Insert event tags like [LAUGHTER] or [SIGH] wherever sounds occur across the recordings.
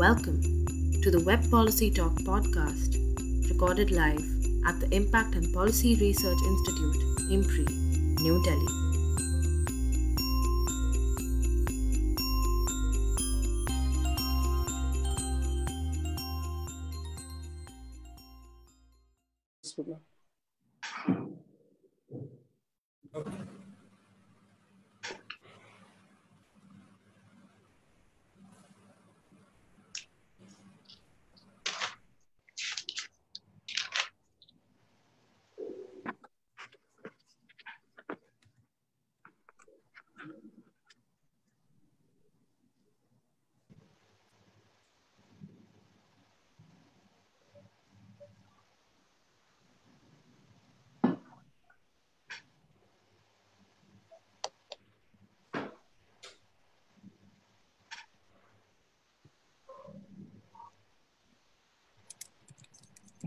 Welcome to the Web Policy Talk podcast, recorded live at the Impact and Policy Research Institute, IMPRI, New Delhi.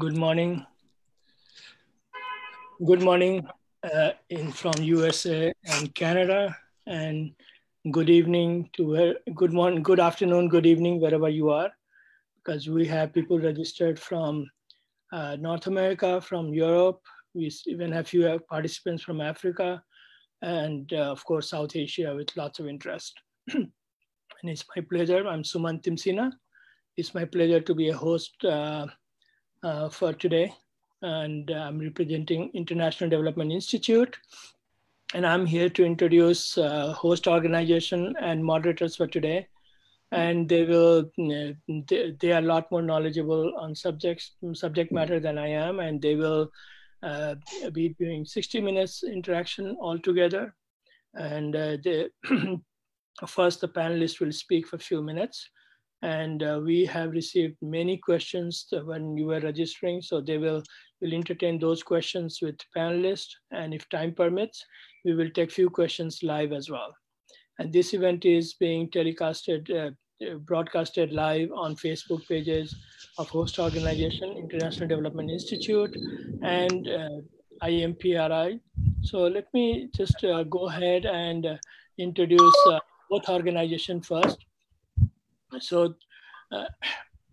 Good morning. Good morning uh, in from USA and Canada, and good evening to where, good morning, good afternoon, good evening wherever you are, because we have people registered from uh, North America, from Europe. We even have few participants from Africa, and uh, of course South Asia with lots of interest. [CLEARS THROAT] and it's my pleasure. I'm Suman Timsina. It's my pleasure to be a host uh, uh, for today. And I'm representing International Development Institute. And I'm here to introduce uh, host organization and moderators for today. And they will, they, they, are a lot more knowledgeable on subjects, subject matter than I am. And they will uh, be doing 60 minutes interaction altogether. And uh, they, [CLEARS THROAT] first the panelists will speak for a few minutes and uh, we have received many questions when you were registering. So they will, will entertain those questions with panelists. And if time permits, we will take few questions live as well. And this event is being telecasted, uh, broadcasted live on Facebook pages of host organization, International Development Institute, and uh, IMPRI. So let me just uh, go ahead and uh, introduce uh, both organization first. So uh,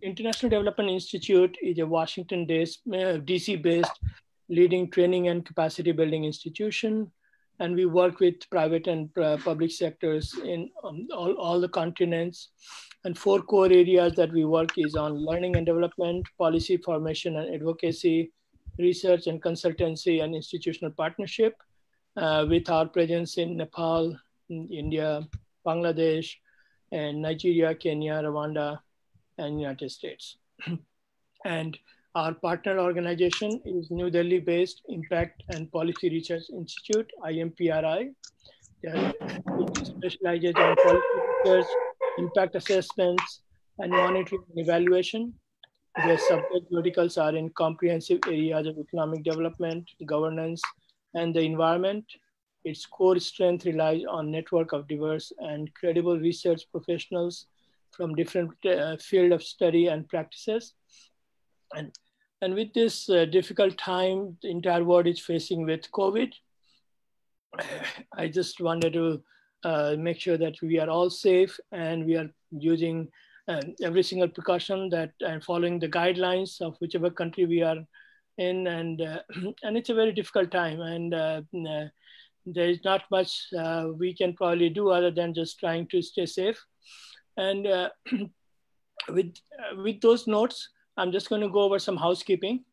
International Development Institute is a Washington DC based leading training and capacity building institution. And we work with private and uh, public sectors in um, all, all the continents. And four core areas that we work is on learning and development, policy formation and advocacy, research and consultancy, and institutional partnership uh, with our presence in Nepal, in India, Bangladesh, and Nigeria, Kenya, Rwanda, and United States. [CLEARS THROAT] and our partner organization is New Delhi based Impact and Policy Research Institute, IMPRI, which specializes in policy research, impact assessments, and monitoring and evaluation. Their subject verticals are in comprehensive areas of economic development, governance, and the environment, its core strength relies on network of diverse and credible research professionals from different uh, field of study and practices. And, and with this uh, difficult time the entire world is facing with COVID, I just wanted to uh, make sure that we are all safe and we are using uh, every single precaution that and following the guidelines of whichever country we are in. And, uh, [CLEARS THROAT] and it's a very difficult time. And uh, there is not much uh, we can probably do other than just trying to stay safe. And uh, [CLEARS THROAT] with, uh, with those notes, I'm just going to go over some housekeeping.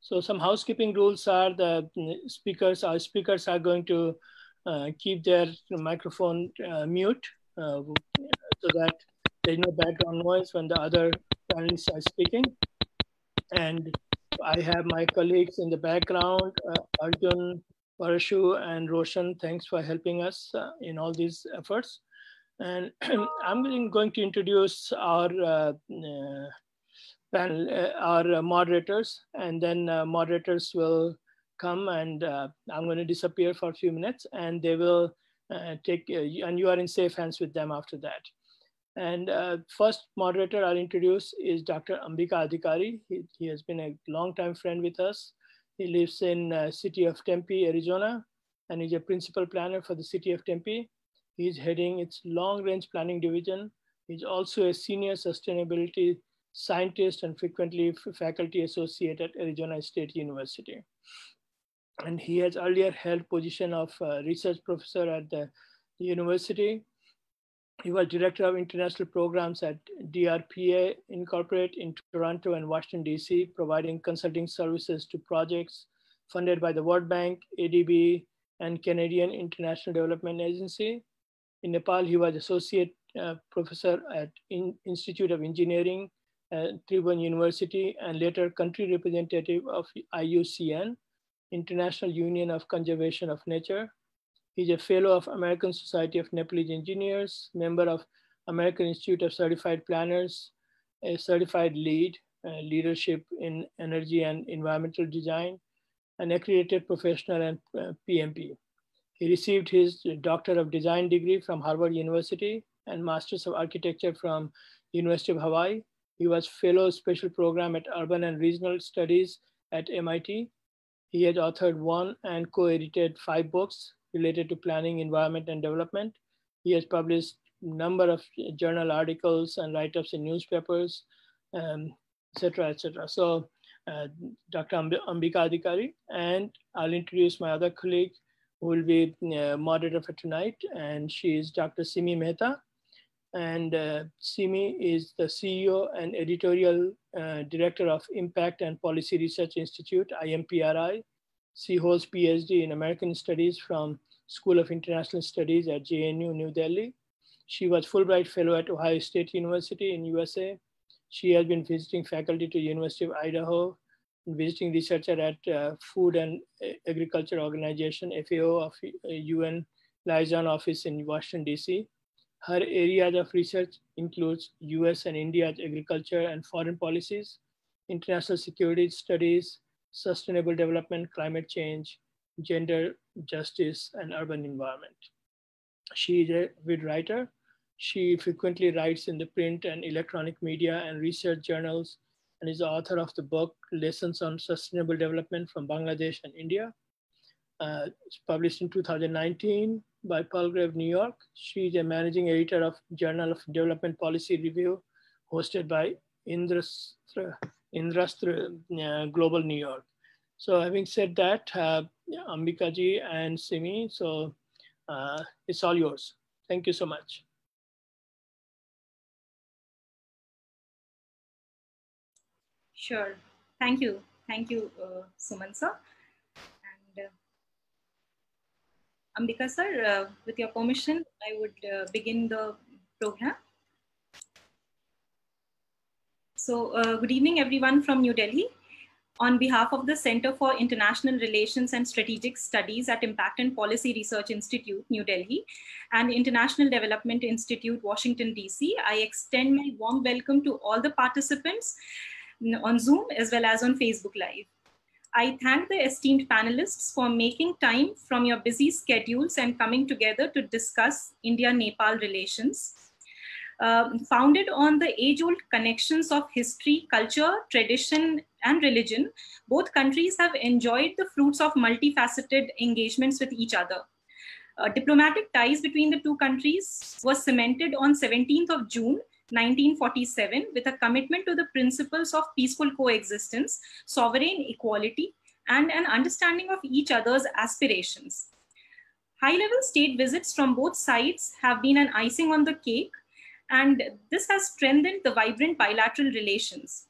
So some housekeeping rules are the speakers, our speakers are going to uh, keep their microphone uh, mute uh, so that there's no background noise when the other panelists are speaking. And I have my colleagues in the background, Arjun, Parashu and Roshan, thanks for helping us uh, in all these efforts. And [CLEARS THROAT] I'm going to introduce our uh, uh panel, uh, our moderators, and then uh, moderators will come and I'm going to disappear for a few minutes and they will take, and you are in safe hands with them after that. And uh, first moderator I'll introduce is Dr. Ambika Adhikari. He, he, has been a long-time friend with us. He lives in uh, city of Tempe, Arizona, and is a principal planner for the city of Tempe. He's heading its long-range planning division He's also a senior sustainability scientist and frequently faculty associate at Arizona State University. And he has earlier held position of uh, research professor at the university. He was director of international programs at DRPA Incorporate in Toronto and Washington, DC, providing consulting services to projects funded by the World Bank, ADB, and Canadian International Development Agency. In Nepal, he was associate uh, professor at in Institute of Engineering at Tribhuvan University and later country representative of IUCN, International Union of Conservation of Nature. He's a fellow of American Society of Nepalese Engineers, member of American Institute of Certified Planners, a certified lead, uh, leadership in energy and environmental design, an accredited professional and uh, PMP. He received his Doctor of Design degree from Harvard University and Masters of Architecture from University of Hawaii. He was fellow special program at Urban and Regional Studies at MIT. He has authored one and co-edited five books related to planning, environment, and development. He has published a number of journal articles and write-ups in newspapers, um, etc., etc. So uh, Dr. Ambika Adhikari, and I'll introduce my other colleague who will be uh, moderator for tonight, and she is Dr. Simi Mehta. And uh, Simi is the CEO and editorial uh, director of Impact and Policy Research Institute, IMPRI. She holds PhD in American Studies from School of International Studies at JNU, New Delhi. She was Fulbright Fellow at Ohio State University in USA she has been visiting faculty to University of Idaho, visiting researcher at uh, Food and Agriculture Organization, FAO of UN uh, liaison office in Washington, DC. Her areas of research includes US and India's agriculture and foreign policies, international security studies, sustainable development, climate change, gender justice, and urban environment. She is a avid writer she frequently writes in the print and electronic media and research journals and is the author of the book Lessons on Sustainable Development from Bangladesh and India. Uh, it's published in 2019 by Palgrave, New York. She's a managing editor of Journal of Development Policy Review, hosted by Indrastra uh, Global New York. So having said that, uh, Ambika ji and Simi, so uh, it's all yours. Thank you so much. Sure. Thank you. Thank you, uh, Suman sir. And uh, Ambika sir, uh, with your permission, I would uh, begin the program. So uh, good evening, everyone from New Delhi. On behalf of the Center for International Relations and Strategic Studies at Impact and Policy Research Institute, New Delhi, and International Development Institute, Washington, DC, I extend my warm welcome to all the participants on Zoom as well as on Facebook Live. I thank the esteemed panelists for making time from your busy schedules and coming together to discuss India-Nepal relations. Uh, founded on the age-old connections of history, culture, tradition, and religion, both countries have enjoyed the fruits of multifaceted engagements with each other. Uh, diplomatic ties between the two countries was cemented on 17th of June 1947 with a commitment to the principles of peaceful coexistence, sovereign equality, and an understanding of each other's aspirations. High level state visits from both sides have been an icing on the cake, and this has strengthened the vibrant bilateral relations.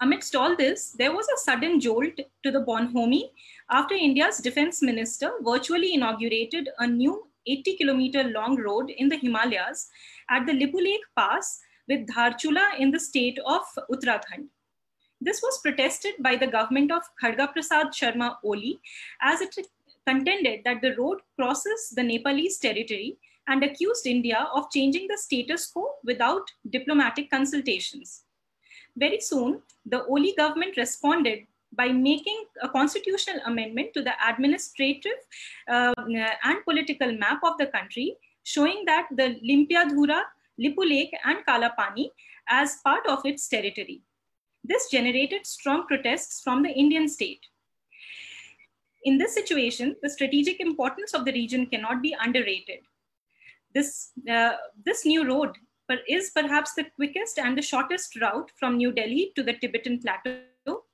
Amidst all this, there was a sudden jolt to the bonhomie after India's defense minister virtually inaugurated a new 80 kilometer long road in the Himalayas at the Lipulekh Pass with Dharchula in the state of Uttarakhand. This was protested by the government of Khadga Prasad Sharma Oli as it contended that the road crosses the Nepalese territory and accused India of changing the status quo without diplomatic consultations. Very soon, the Oli government responded by making a constitutional amendment to the administrative uh, and political map of the country showing that the Limpiadhura, Lipulekh, and Kalapani as part of its territory. This generated strong protests from the Indian state. In this situation, the strategic importance of the region cannot be underrated. This, uh, this new road is perhaps the quickest and the shortest route from New Delhi to the Tibetan Plateau.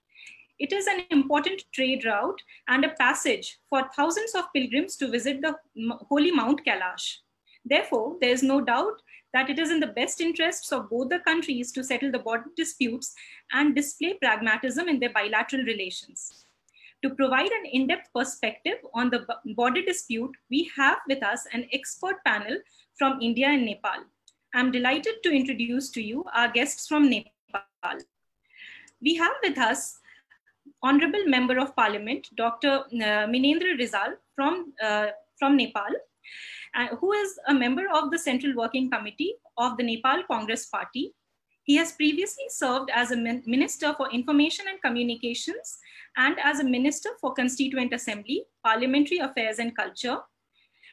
It is an important trade route and a passage for thousands of pilgrims to visit the holy Mount Kailash. Therefore, there is no doubt that it is in the best interests of both the countries to settle the border disputes and display pragmatism in their bilateral relations. To provide an in-depth perspective on the border dispute, we have with us an expert panel from India and Nepal. I'm delighted to introduce to you our guests from Nepal. We have with us Honorable Member of Parliament, Dr. Uh, Minendra Rijal from, uh, from Nepal, uh, who is a member of the Central Working Committee of the Nepal Congress Party. He has previously served as a Minister for Information and Communications and as a Minister for Constituent Assembly, Parliamentary Affairs and Culture.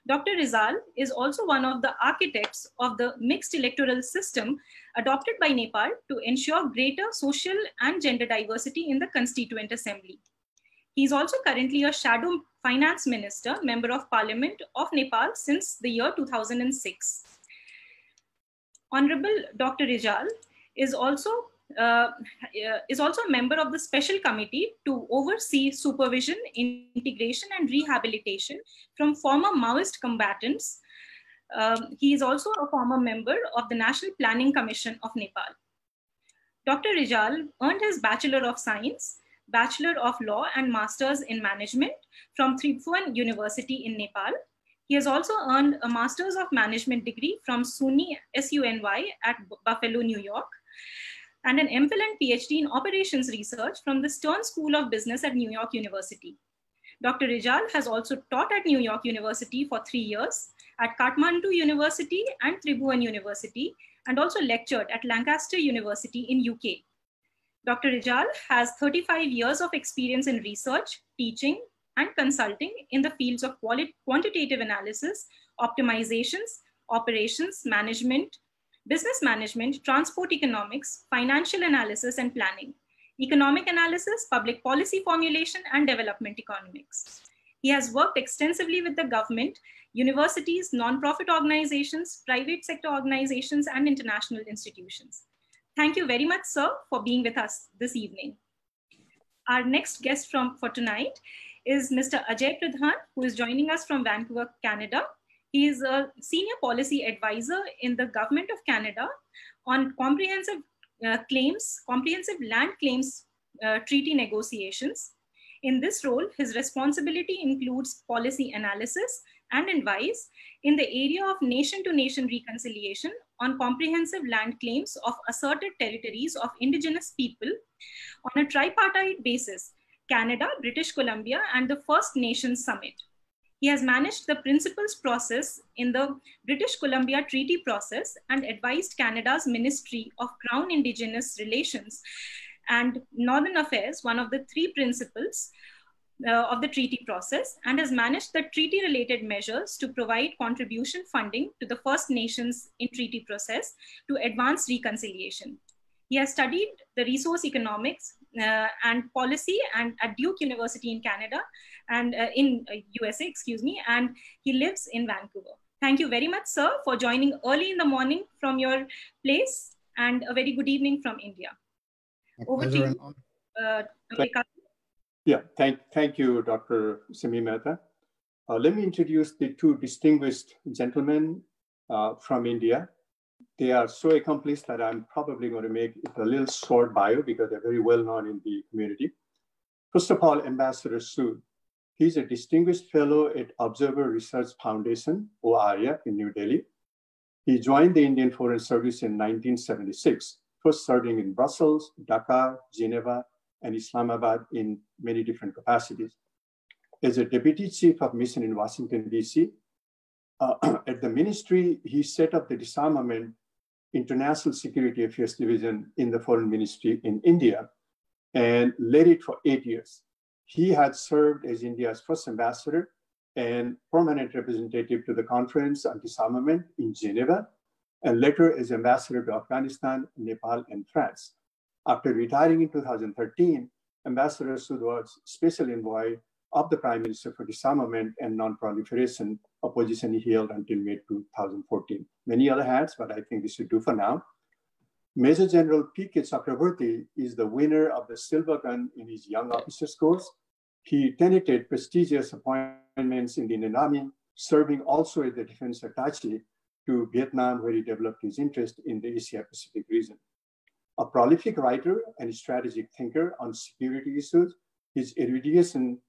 Dr. Rijal is also one of the architects of the mixed electoral system adopted by Nepal to ensure greater social and gender diversity in the Constituent Assembly. He is also currently a shadow finance minister, member of parliament of Nepal since the year 2006. Honorable Dr. Rijal is also uh, is also a member of the special committee to oversee supervision, integration, and rehabilitation from former Maoist combatants. Um, he is also a former member of the National Planning Commission of Nepal. Dr. Rijal earned his Bachelor of Science, Bachelor of Law, and Masters in Management from Tribhuvan University in Nepal. He has also earned a Masters of Management degree from SUNY, SUNY at Buffalo, New York and an MPhil and PhD in operations research from the Stern School of Business at New York University. Dr. Rijal has also taught at New York University for three years, at Kathmandu University and Tribhuvan University, and also lectured at Lancaster University in UK. Dr. Rijal has 35 years of experience in research, teaching, and consulting in the fields of quantitative analysis, optimizations, operations, management, business management, transport economics, financial analysis and planning, economic analysis, public policy formulation, and development economics. He has worked extensively with the government, universities, nonprofit organizations, private sector organizations, and international institutions. Thank you very much, sir, for being with us this evening. Our next guest from, for tonight is Mr. Ajay Pradhan, who is joining us from Vancouver, Canada. He is a senior policy advisor in the government of Canada on comprehensive uh, claims, comprehensive land claims uh, treaty negotiations. In this role, his responsibility includes policy analysis and advice in the area of nation to nation reconciliation on comprehensive land claims of asserted territories of indigenous people on a tripartite basis Canada, British Columbia, and the First Nations Summit. He has managed the principles process in the British Columbia Treaty process and advised Canada's Ministry of Crown Indigenous Relations and Northern Affairs, one of the three principals uh, of the treaty process, and has managed the treaty related measures to provide contribution funding to the First Nations in treaty process to advance reconciliation. He has studied the resource economics uh, and policy and at Duke University in Canada and uh, in USA, uh, excuse me, and he lives in Vancouver. Thank you very much, sir, for joining early in the morning from your place and a very good evening from India. Over to you, uh, Yeah, thank, thank you, Dr. Simi Mehta. Uh, let me introduce the two distinguished gentlemen uh, from India. They are so accomplished that I'm probably going to make it a little short bio because they're very well known in the community. First of all, Ambassador Sood. He's a distinguished fellow at Observer Research Foundation, ORF, in New Delhi. He joined the Indian Foreign Service in 1976, first serving in Brussels, Dhaka, Geneva, and Islamabad in many different capacities. As a deputy chief of mission in Washington, DC, uh, [CLEARS THROAT] at the ministry, he set up the disarmament international security affairs division in the foreign ministry in India and led it for eight years. He had served as India's first ambassador and permanent representative to the Conference on Disarmament in Geneva, and later as ambassador to Afghanistan, Nepal, and France. After retiring in 2013, Ambassador Sood was special envoy of the Prime Minister for Disarmament and Non-Proliferation a position he held until May 2014. Many other hats, but I think this should do for now. Major General P.K. Chakravorty is the winner of the Silver Gun in his Young Officers course. He tenanted prestigious appointments in the Indian Army, serving also as the defense attaché to Vietnam, where he developed his interest in the Asia Pacific region. A prolific writer and strategic thinker on security issues, his erudition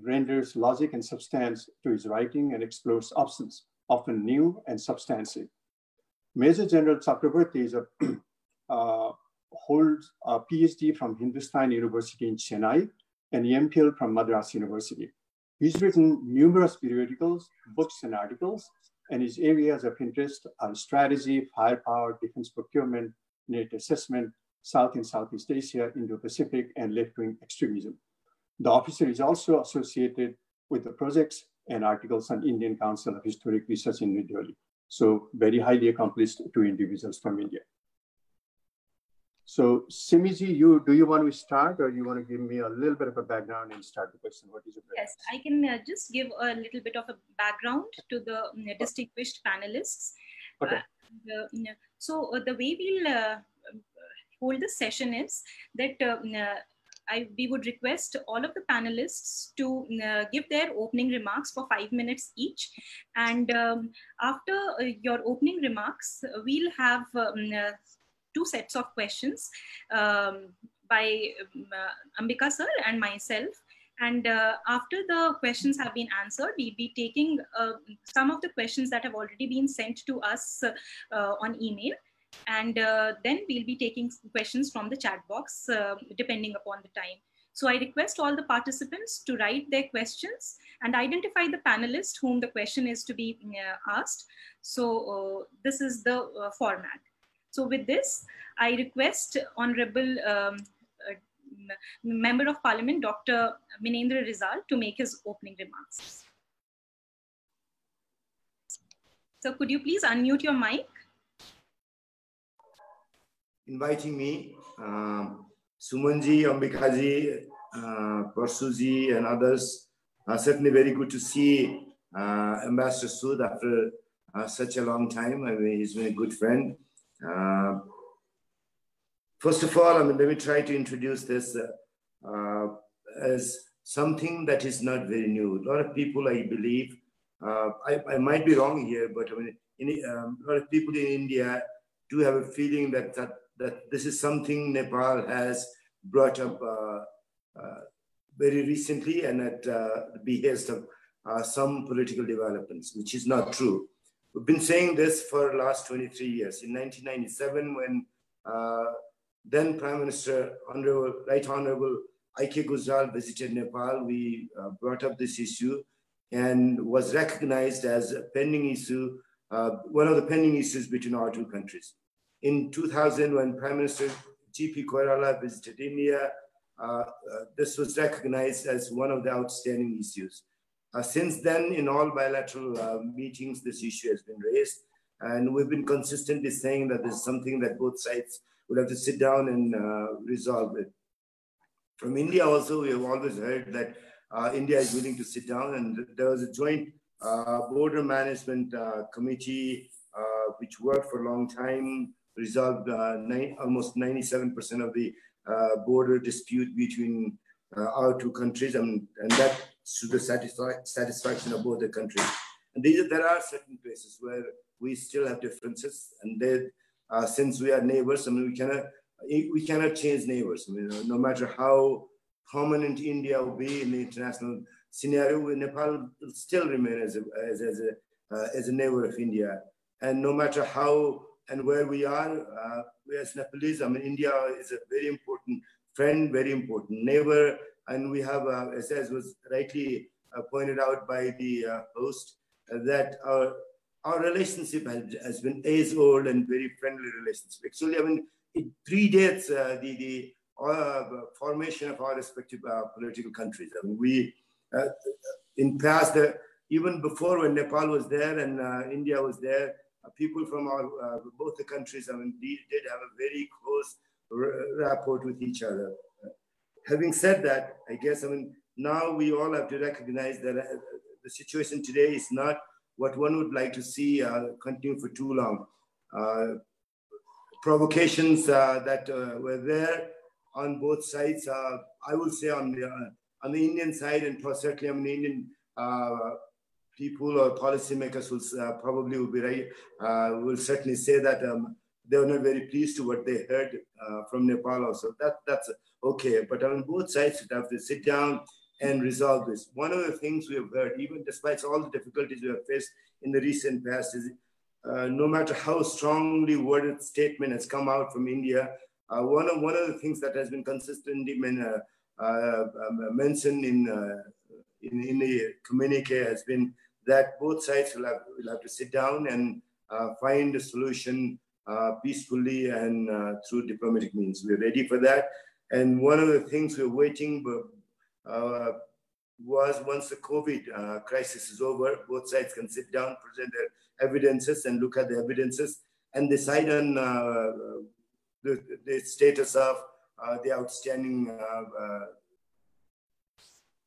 renders logic and substance to his writing and explores options, often new and substantive. Major General Chakravorty is a, [CLEARS THROAT] uh, holds a PhD from Hindustan University in Chennai and MPhil from Madras University. He's written numerous periodicals, books, and articles, and his areas of interest are strategy, firepower, defense procurement, net assessment, South and Southeast Asia, Indo-Pacific, and left-wing extremism. The officer is also associated with the projects and articles on Indian Council of Historic Research in New Delhi. So very highly accomplished two individuals from India. So Simiji, you do you want to start or you want to give me a little bit of a background and start the question? What is it? Yes, I can uh, just give a little bit of a background to the um, distinguished panelists. Okay. Uh, the, so uh, the way we'll uh, hold the session is that uh, I, we would request all of the panelists to uh, give their opening remarks for five minutes each. And um, after uh, your opening remarks, we'll have um, uh, two sets of questions um, by um, uh, Ambika sir and myself. And uh, after the questions have been answered, we'll be taking uh, some of the questions that have already been sent to us on email and uh, then we'll be taking questions from the chat box uh, depending upon the time. So I request all the participants to write their questions and identify the panelist whom the question is to be uh, asked. So uh, this is the uh, format. So with this, I request Honorable um, uh, Member of Parliament, Dr. Minendra Rijal to make his opening remarks. So could you please unmute your mic? inviting me. Um, Sumanji, Ambikaji, uh, and others. Uh, certainly very good to see uh, Ambassador Sood after uh, such a long time. I mean, he's been a good friend. Uh, first of all, I mean, let me try to introduce this uh, uh, as something that is not very new. A lot of people, I believe, I, I might be wrong here, but I mean, in, um, a lot of people in India do have a feeling that, that that this is something Nepal has brought up uh, uh, very recently and at uh, the behest of uh, some political developments, which is not true. We've been saying this for the last 23 years. In 1997, when uh, then Prime Minister Honorable, Right Honorable I.K. Gujral visited Nepal, we uh, brought up this issue and was recognized as a pending issue, one of the pending issues between our two countries. In 2000, when Prime Minister G.P. Koirala visited India, uh, uh, this was recognized as one of the outstanding issues. Uh, since then, in all bilateral uh, meetings, this issue has been raised. And we've been consistently saying that this is something that both sides would have to sit down and uh, resolve it. From India also, we have always heard that uh, India is willing to sit down and there was a joint border management committee which worked for a long time resolved uh, nine, almost 97% of the uh, border dispute between uh, our two countries, and, and that to the satisfi satisfaction of both the countries. And these, there are certain places where we still have differences, and they, uh, since we are neighbors, I mean, we cannot we cannot change neighbors. I mean, no matter how prominent India will be in the international scenario, Nepal will still remain as a, as, as a, uh, as a neighbor of India. And no matter how and where we are, uh, we as Nepalese, I mean, India is a very important friend, very important neighbor, and we have, uh, as, as was rightly uh, pointed out by the uh, host, uh, that our our relationship has, has, been age old and very friendly relationship. Actually, I mean, it predates uh, the the formation of our respective political countries. I mean, we in past, even before when Nepal was there and India was there, uh, people from our uh, both the countries, I mean, did, did have a very close rapport with each other. Having said that, I guess, I mean, now we all have to recognize that uh, the situation today is not what one would like to see continue for too long. provocations that were there on both sides. I would say on the on the Indian side, and certainly on the Indian people or policymakers will uh, probably will be right, uh, will certainly say that um, they were not very pleased to what they heard uh, from Nepal also. That, that's okay. But on both sides, you have to sit down and resolve this. One of the things we have heard, even despite all the difficulties we have faced in the recent past, is uh, no matter how strongly worded statement has come out from India, uh, one, of, one of the things that has been consistently men, uh, um, mentioned in, in, in the communique has been that both sides will have, will have to sit down and uh, find a solution uh, peacefully and uh, through diplomatic means. We're ready for that. And one of the things we're waiting uh, was once the COVID uh, crisis is over, both sides can sit down, present their evidences and look at the evidences and decide on uh, the, the, status of the outstanding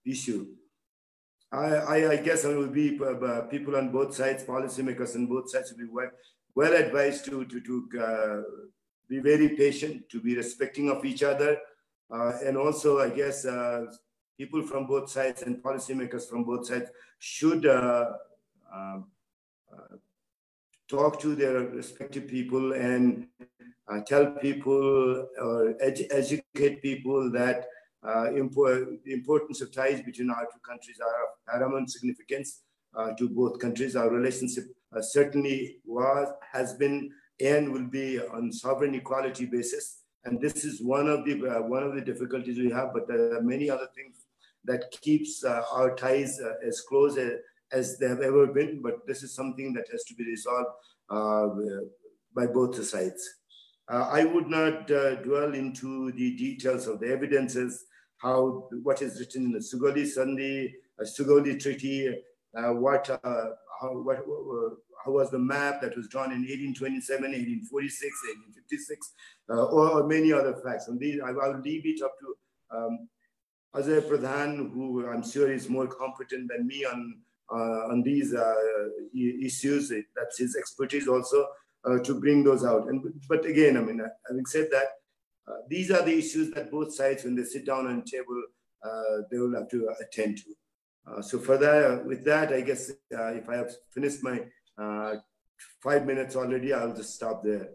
issue. I, I, I guess it will be uh, people on both sides, policymakers on both sides will be well, well advised to, to, to uh, be very patient, to be respecting of each other. Uh, and also, I guess, uh, people from both sides and policymakers from both sides should uh, um, uh, talk to their respective people and tell people or ed educate people that uh, the importance of ties between our two countries are of paramount significance uh, to both countries. Our relationship uh, certainly was, has been, and will be on sovereign equality basis. And this is one of the uh, one of the difficulties we have, but there are many other things that keeps uh, our ties uh, as close as, as, they have ever been. But this is something that has to be resolved by both the sides. Uh, I would not uh, dwell into the details of the evidences how what is written in the Sugauli Sandhi, uh, Sugauli Treaty, uh, what, uh, how, what, uh, was the map that was drawn in 1827, 1846, 1856, uh, or, or, many other facts. And these, I, will leave it up to um, Pradhan, who I'm sure is more competent than me on, uh, on these issues. That's his expertise also to bring those out. And But again, I mean, having said that, uh, these are the issues that both sides, when they sit down on table, uh, they will have to attend to. Uh, so for that, with that, I guess if I have finished my five minutes already, I'll just stop there.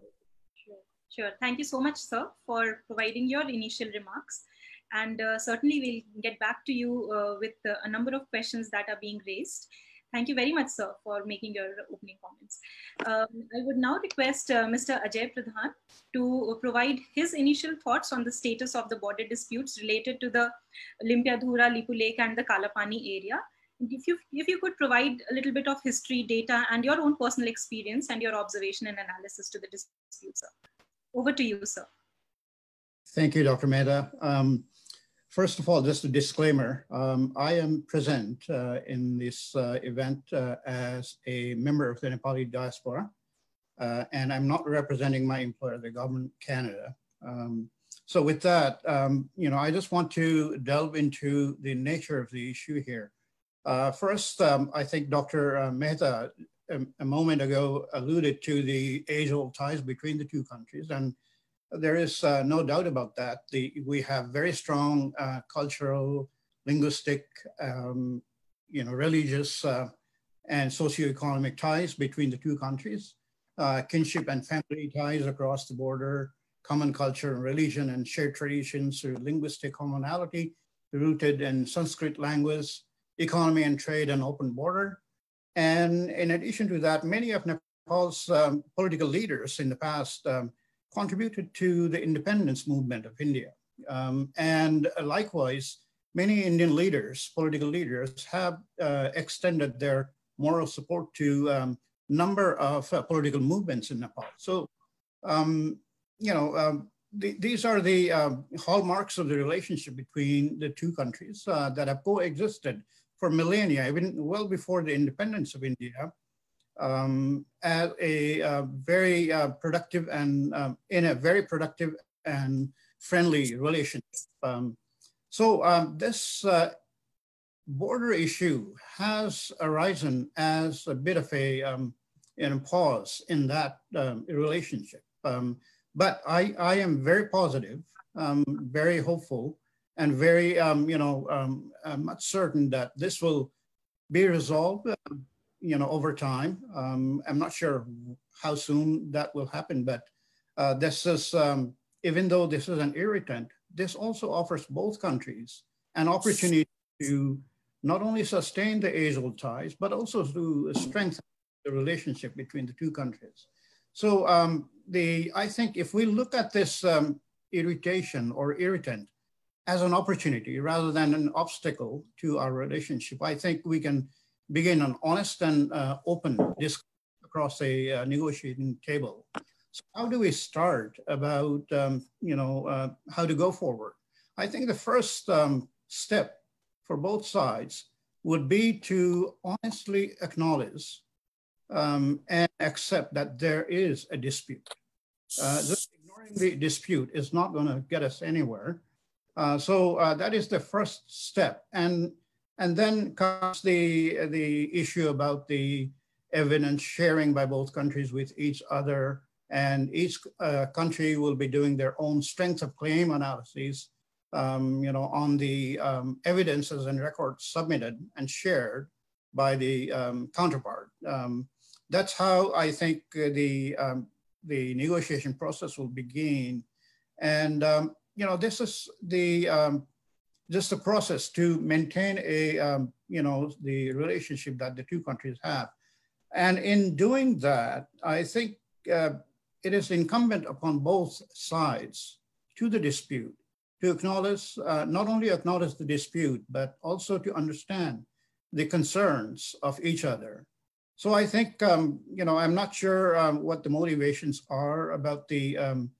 Sure. Thank you so much, sir, for providing your initial remarks. And uh, certainly we'll get back to you uh, with uh, a number of questions that are being raised. Thank you very much, sir, for making your opening comments. Um, I would now request uh, Mr. Ajay Pradhan to provide his initial thoughts on the status of the border disputes related to the Limpiadhura, Lipulekh and the Kalapani area. If you, if you could provide a little bit of history, data, and your own personal experience and your observation and analysis to the dispute, sir. Over to you, sir. Thank you, Dr. Mehta. Um, First of all, just a disclaimer. Um, I am present uh, in this uh, event uh, as a member of the Nepali diaspora, uh, and I'm not representing my employer, the government Canada. Um, so with that, um, you know, I just want to delve into the nature of the issue here. Uh, first, um, I think Dr. Uh, Mehta a, um, a moment ago alluded to the age-old ties between the two countries, and there is uh, no doubt about that. The, we have very strong uh, cultural, linguistic, um, you know, religious uh, and socioeconomic ties between the two countries, uh, kinship and family ties across the border, common culture and religion and shared traditions through linguistic commonality rooted in Sanskrit language, economy and trade and open border. And in addition to that, many of Nepal's um, political leaders in the past um, contributed to the independence movement of India. Um, and likewise, many Indian leaders, political leaders, have uh, extended their moral support to a um, number of uh, political movements in Nepal. So, um, you know, um, the, these are the uh, hallmarks of the relationship between the two countries uh, that have coexisted for millennia, even well before the independence of India um, as a uh, very uh, productive and um, in a very productive and friendly relationship. Um, so um, this uh, border issue has arisen as a bit of a um, a pause in that relationship. But I, I am very positive, very hopeful, and very, um, you know, um, I'm not certain that this will be resolved, uh, you know, over time. Um, I'm not sure how soon that will happen, but uh, this is, even though this is an irritant, this also offers both countries an opportunity to not only sustain the age-old ties, but also to strengthen the relationship between the two countries. So um, the, I think if we look at this um, irritation or irritant as an opportunity rather than an obstacle to our relationship, I think we can begin an honest and uh, open discussion across a uh, negotiating table. So how do we start about, um, you know, uh, how to go forward? I think the first um, step for both sides would be to honestly acknowledge um, and accept that there is a dispute. Uh, just ignoring the dispute is not going to get us anywhere. Uh, so uh, that is the first step. And, and then comes the, the issue about the evidence sharing by both countries with each other. And each uh, country will be doing their own strength of claim analyses um, you know, on the um, evidences and records submitted and shared by the um, counterpart. Um, that's how I think uh, the um, the negotiation process will begin. And um, you know, this is the um, just the process to maintain a um, you know the relationship that the two countries have. And in doing that, I think uh, it is incumbent upon both sides to the dispute to acknowledge, uh, not only acknowledge the dispute, but also to understand the concerns of each other so I think, um, you know, I'm not sure um, what the motivations are about the, um,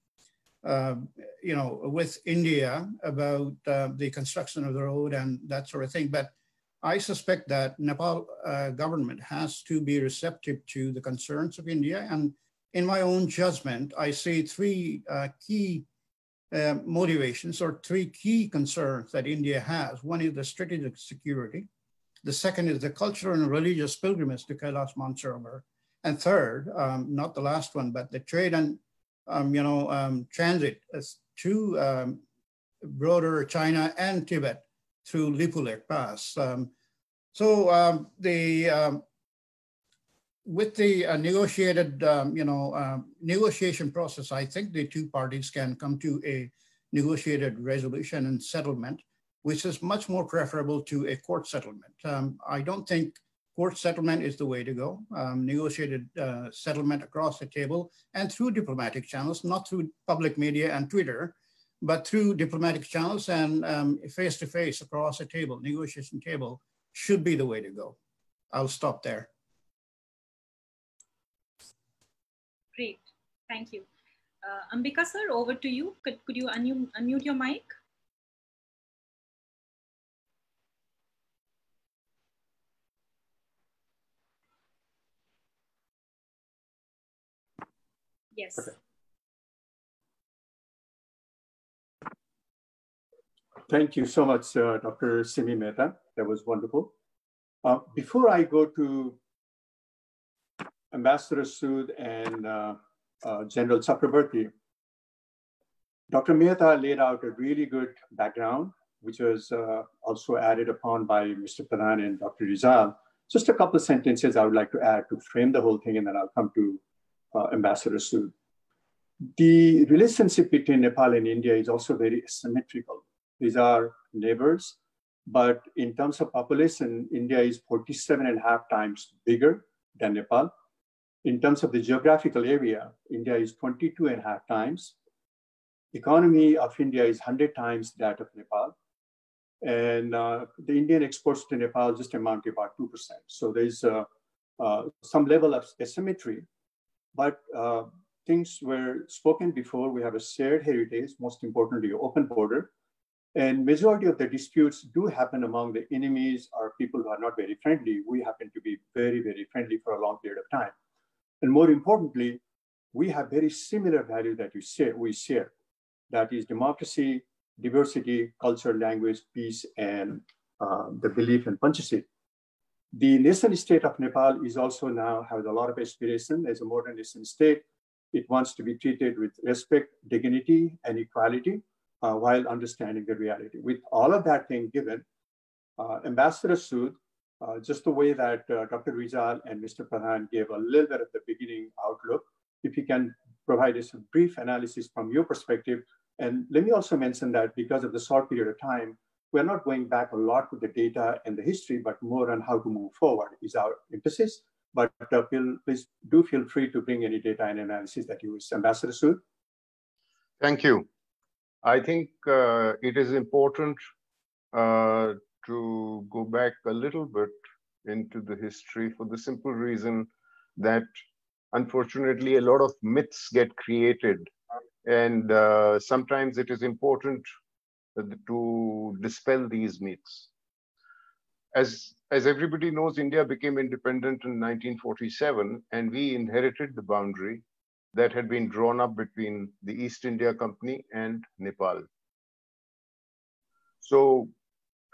you know, with India about uh, the construction of the road and that sort of thing. But I suspect that Nepal uh, government has to be receptive to the concerns of India. And in my own judgment, I see three uh, key uh, motivations or three key concerns that India has. One is the strategic security. The second is the cultural and religious pilgrimage to Kailash Mansarovar. And third, um, not the last one, but the trade and um, you know um, transit to um, broader China and Tibet through Lipulekh Pass. Um, so um, the with the uh, negotiated, you know, negotiation process, I think the two parties can come to a negotiated resolution and settlement which is much more preferable to a court settlement. Um, I don't think court settlement is the way to go. Um, negotiated uh, settlement across the table and through diplomatic channels, not through public media and Twitter, but through diplomatic channels and face to face across the table, negotiation table, should be the way to go. I'll stop there. Great, thank you. Uh, Ambika sir, over to you. Could, could you unmute, unmute your mic? Yes. Okay. Thank you so much, uh, Dr. Simi Mehta. That was wonderful. Uh, before I go to Ambassador Sood and uh, uh General Chakravorty, Dr. Mehta laid out a really good background, which was uh, also added upon by Mr. Pradhan and Dr. Rijal. Just a couple of sentences I would like to add to frame the whole thing, and then I'll come to uh, Ambassador Sood. The relationship between Nepal and India is also very asymmetrical. These are neighbors, but in terms of population, India is 47 and a half times bigger than Nepal. In terms of the geographical area, India is 22 and a half times. Economy of India is 100 times that of Nepal. And uh, the Indian exports to Nepal just amount to about 2%. So there's uh, uh, some level of asymmetry but uh, things were spoken before. We have a shared heritage, most importantly, open border. And majority of the disputes do happen among the enemies or people who are not very friendly. We happen to be very, very friendly for a long period of time. And more importantly, we have very similar values that we share, we share. That is democracy, diversity, culture, language, peace, and uh, the belief in Panchsheel. The nation state of Nepal is also now has a lot of aspiration as a modern nation state. It wants to be treated with respect, dignity, and equality uh, while understanding the reality. With all of that thing given, uh, Ambassador Sood, uh, just the way that uh, Dr. Rijal and Mr. Pradhan gave a little bit of the beginning outlook, if you can provide us a brief analysis from your perspective. And let me also mention that because of the short period of time, we're not going back a lot with the data and the history, but more on how to move forward is our emphasis. But uh, please do feel free to bring any data and analysis that you wish. Ambassador Sood. Thank you. I think uh, it is important uh, to go back a little bit into the history for the simple reason that unfortunately a lot of myths get created and uh, sometimes it is important to dispel these myths. As, as everybody knows, India became independent in 1947 and we inherited the boundary that had been drawn up between the East India Company and Nepal. So,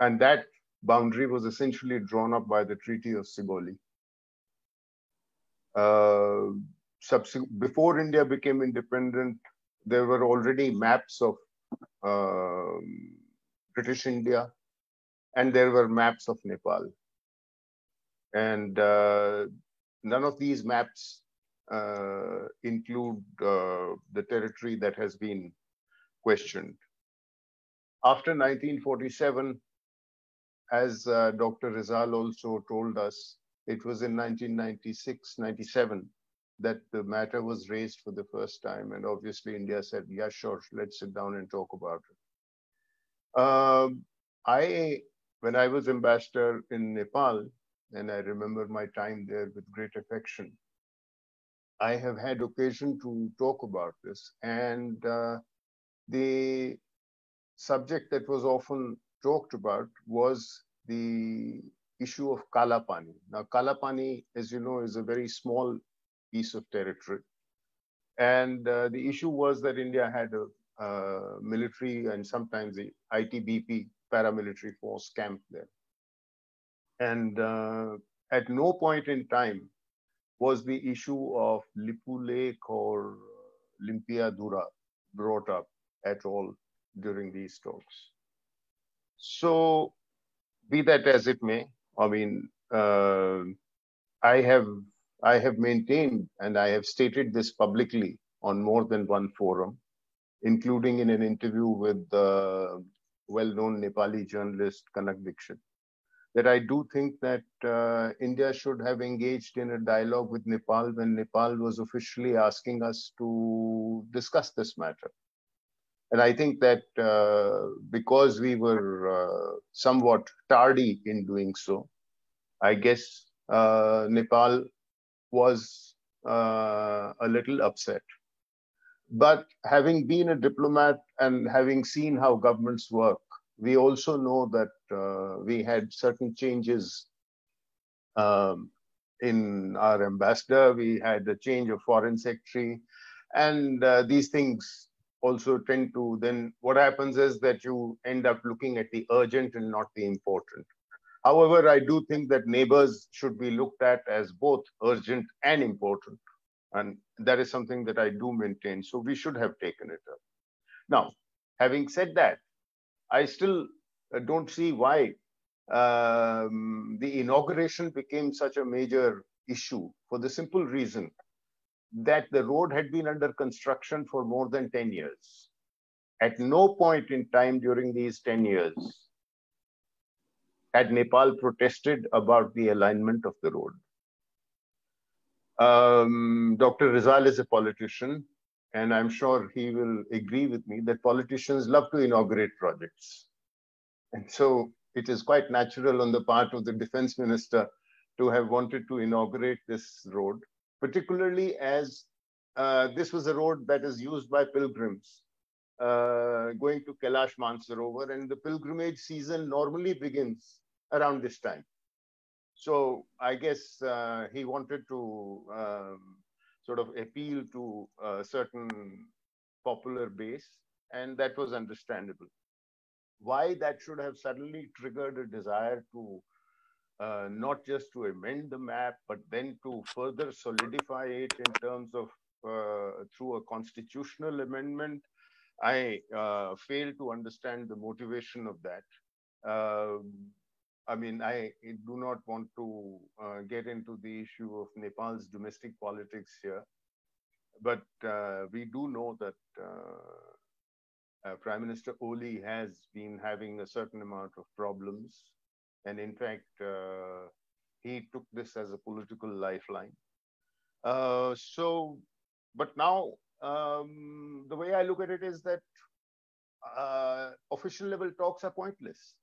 and that boundary was essentially drawn up by the Treaty of Sugauli. Uh, before India became independent, there were already maps of uh, British India, and there were maps of Nepal. And uh, none of these maps uh, include uh, the territory that has been questioned. After 1947, as uh, Dr. Rijal also told us, it was in 1996, 97 that the matter was raised for the first time. And obviously India said, yeah, sure, let's sit down and talk about it. Um, I, when I was ambassador in Nepal, and I remember my time there with great affection, I have had occasion to talk about this. And uh, the subject that was often talked about was the issue of Kalapani. Now, Kalapani, as you know, is a very small piece of territory. And uh, the issue was that India had a military and sometimes the ITBP paramilitary force camp there. And uh, at no point in time was the issue of Lipulekh or Limpiadhura brought up at all during these talks. So, be that as it may, I mean, uh, I have I have maintained and I have stated this publicly on more than one forum, including in an interview with the well-known Nepali journalist Kanak Dixit, that I do think that uh, India should have engaged in a dialogue with Nepal when Nepal was officially asking us to discuss this matter. And I think that uh, because we were uh, somewhat tardy in doing so, I guess uh, Nepal was uh, a little upset. But having been a diplomat and having seen how governments work, we also know that uh, we had certain changes um, in our ambassador. We had a change of foreign secretary. And uh, these things also tend to then, what happens is that you end up looking at the urgent and not the important. However, I do think that neighbors should be looked at as both urgent and important. And that is something that I do maintain. So we should have taken it up. Now, having said that, I still uh, don't see why um, the inauguration became such a major issue for the simple reason that the road had been under construction for more than 10 years. At no point in time during these 10 years had Nepal protested about the alignment of the road. Um, Dr. Rijal is a politician, and I'm sure he will agree with me that politicians love to inaugurate projects. And so it is quite natural on the part of the defense minister to have wanted to inaugurate this road, particularly as uh, this was a road that is used by pilgrims uh, going to Kailash Mansarovar, and the pilgrimage season normally begins around this time. So I guess uh, he wanted to um, sort of appeal to a certain popular base, and that was understandable. why that should have suddenly triggered a desire to uh, not just to amend the map, but then to further solidify it in terms of uh, through a constitutional amendment. I uh, fail to understand the motivation of that. Um, I mean, I do not want to uh, get into the issue of Nepal's domestic politics here, but uh, we do know that uh, uh, Prime Minister Oli has been having a certain amount of problems. And in fact, uh, he took this as a political lifeline. Uh, so, but now um, the way I look at it is that official level talks are pointless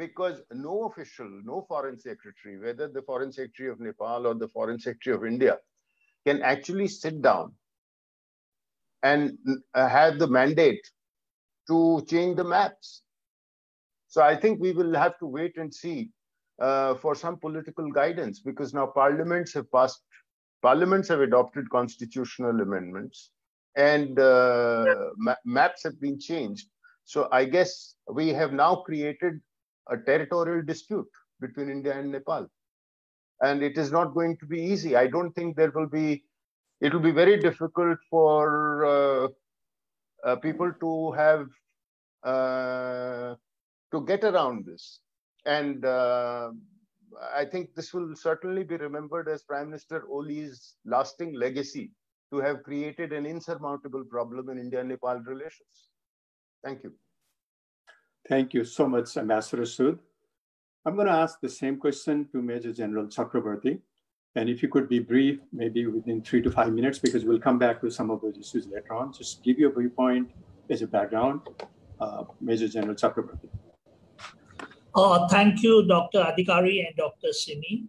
because no official, no foreign secretary, whether the foreign secretary of Nepal or the foreign secretary of India, can actually sit down and uh, have the mandate to change the maps. So I think we will have to wait and see uh, for some political guidance because now parliaments have passed, parliaments have adopted constitutional amendments and uh, ma maps have been changed. So I guess we have now created a territorial dispute between India and Nepal. And it is not going to be easy. I don't think there will be, it will be very difficult for uh, uh, people to have, uh, to get around this. And uh, I think this will certainly be remembered as Prime Minister Oli's lasting legacy to have created an insurmountable problem in India-Nepal relations. Thank you. Thank you so much, Ambassador Sood. I'm going to ask the same question to Major General Chakravorty. And if you could be brief, maybe within three to five minutes, because we'll come back to some of those issues later on. Just give you a viewpoint as a background, uh, Major General Chakravorty. Uh, thank you, Dr. Adhikari and Dr. Simi.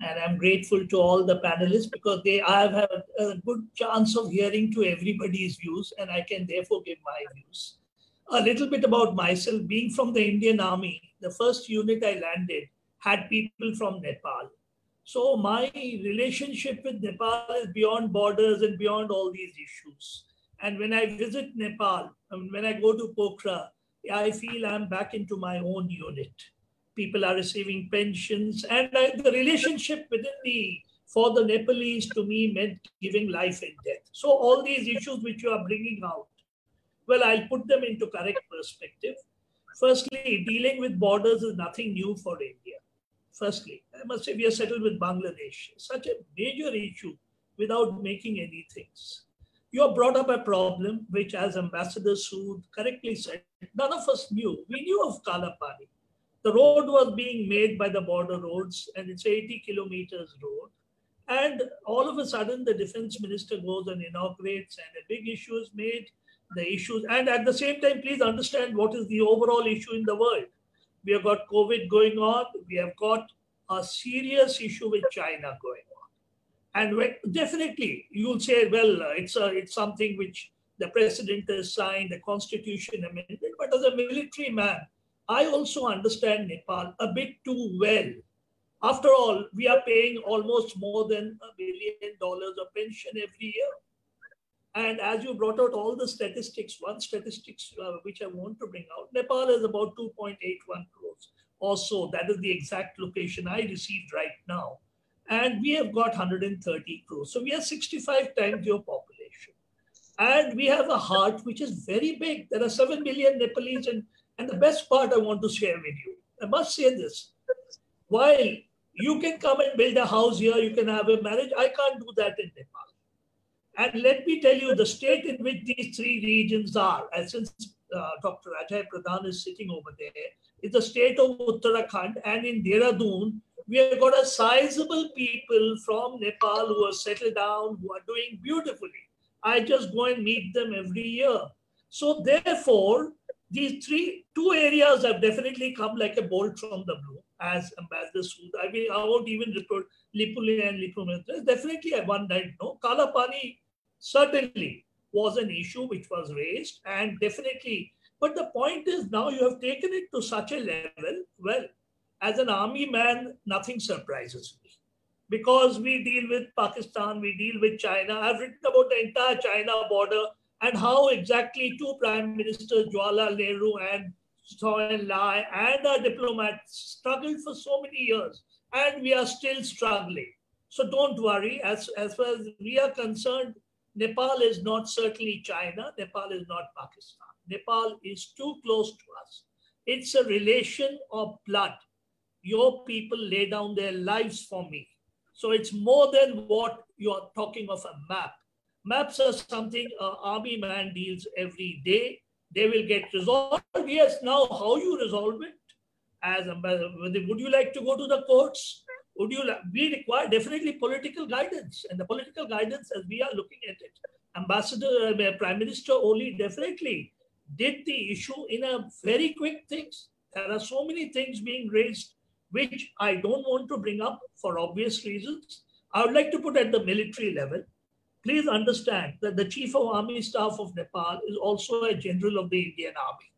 And I'm grateful to all the panelists because they I have had a good chance of hearing to everybody's views, and I can therefore give my views a little bit about myself. Being from the Indian Army, the first unit I landed had people from Nepal. So my relationship with Nepal is beyond borders and beyond all these issues. And when I visit Nepal, mean, when I go to Pokhara, I feel I'm back into my own unit. People are receiving pensions, and I, the relationship within the for the Nepalese to me meant giving life and death. So all these issues which you are bringing out well, I'll put them into correct perspective. Firstly, dealing with borders is nothing new for India. Firstly, I must say we are settled with Bangladesh. Such a major issue without making any things. You have brought up a problem which, as Ambassador Sood correctly said, none of us knew. We knew of Kalapani. The road was being made by the border roads, and it's 80 kilometers road. And all of a sudden, the defense minister goes and inaugurates, and a big issue is made the issues. And at the same time, please understand what is the overall issue in the world. We have got COVID going on. We have got a serious issue with China going on. And when, definitely, you'll say, well, uh, it's, a, it's something which the president has signed, the constitution amendment. But as a military man, I also understand Nepal a bit too well. After all, we are paying almost more than a billion dollars of pension every year. And as you brought out all the statistics, one statistics uh, which I want to bring out, Nepal is about 2.81 crores or so. That is the exact location I received right now. And we have got 130 crores. So we are 65 times your population. And we have a heart which is very big. There are 7 million Nepalese. And, and the best part I want to share with you, I must say this. While you can come and build a house here, you can have a marriage, I can't do that in Nepal. And let me tell you, the state in which these three regions are, and since uh, Dr. Ajay Pradhan is sitting over there, is the state of Uttarakhand. And in Dehradun, we have got a sizable people from Nepal who are settled down, who are doing beautifully. I just go and meet them every year. So therefore, these three, two areas have definitely come like a bolt from the blue as Ambassador Sood. I mean, I won't even report Lipule and Lipumitra. Definitely a one night no. Kalapani certainly was an issue which was raised and definitely but the point is now you have taken it to such a level well as an army man nothing surprises me because we deal with pakistan we deal with china i've written about the entire china border and how exactly two prime ministers, Jawaharlal Nehru and Zhou Enlai, and our diplomats struggled for so many years, and we are still struggling. So don't worry. As, as far as we are concerned, Nepal is not certainly China. Nepal is not Pakistan. Nepal is too close to us. It's a relation of blood. Your people lay down their lives for me. So it's more than what you're talking of a map. Maps are something an army man deals every day. They will get resolved. Yes, now how you resolve it? As would you like to go to the courts? Would you we require definitely political guidance, and the political guidance as we are looking at it, Ambassador uh, Prime Minister Oli definitely did the issue in a very quick things. There are so many things being raised which I don't want to bring up for obvious reasons. I would like to put at the military level. Please understand that the Chief of Army Staff of Nepal is also a general of the Indian Army.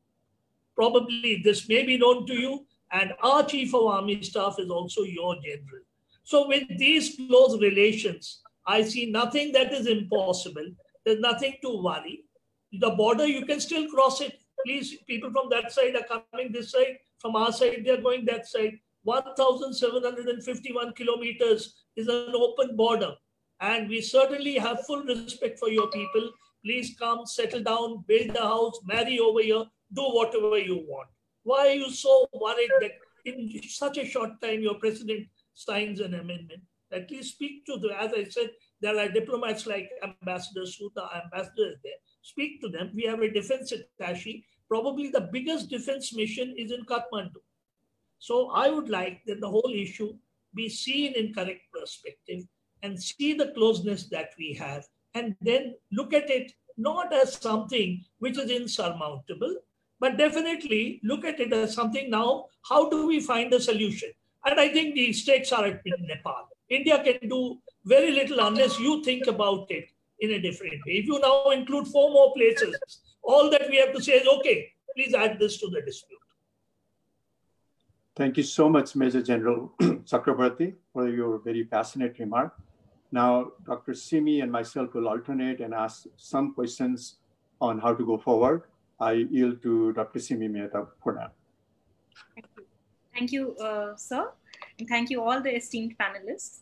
Probably this may be known to you, and our Chief of Army Staff is also your general. So, with these close relations, I see nothing that is impossible. There's nothing to worry. The border, you can still cross it. Please, people from that side are coming this side. From our side, they're going that side. 1,751 kilometers is an open border. And we certainly have full respect for your people. Please come, settle down, build a house, marry over here, do whatever you want. Why are you so worried that in such a short time your president signs an amendment? At least speak to the, as I said, there are diplomats like Ambassador Sood, ambassadors there. Speak to them. We have a defense attaché. Probably the biggest defense mission is in Kathmandu. So I would like that the whole issue be seen in correct perspective and see the closeness that we have and then look at it not as something which is insurmountable, but definitely look at it as something now, how do we find a solution? And I think the stakes are in Nepal. India can do very little unless you think about it in a different way. If you now include four more places, all that we have to say is, okay, please add this to the dispute. Thank you so much, Major General [CLEARS THROAT] Chakravorty, for your very passionate remark. Now, Dr. Simi and myself will alternate and ask some questions on how to go forward. I yield to Dr. Simi Mehta for now. Thank you, thank you uh, sir, and thank you all the esteemed panelists.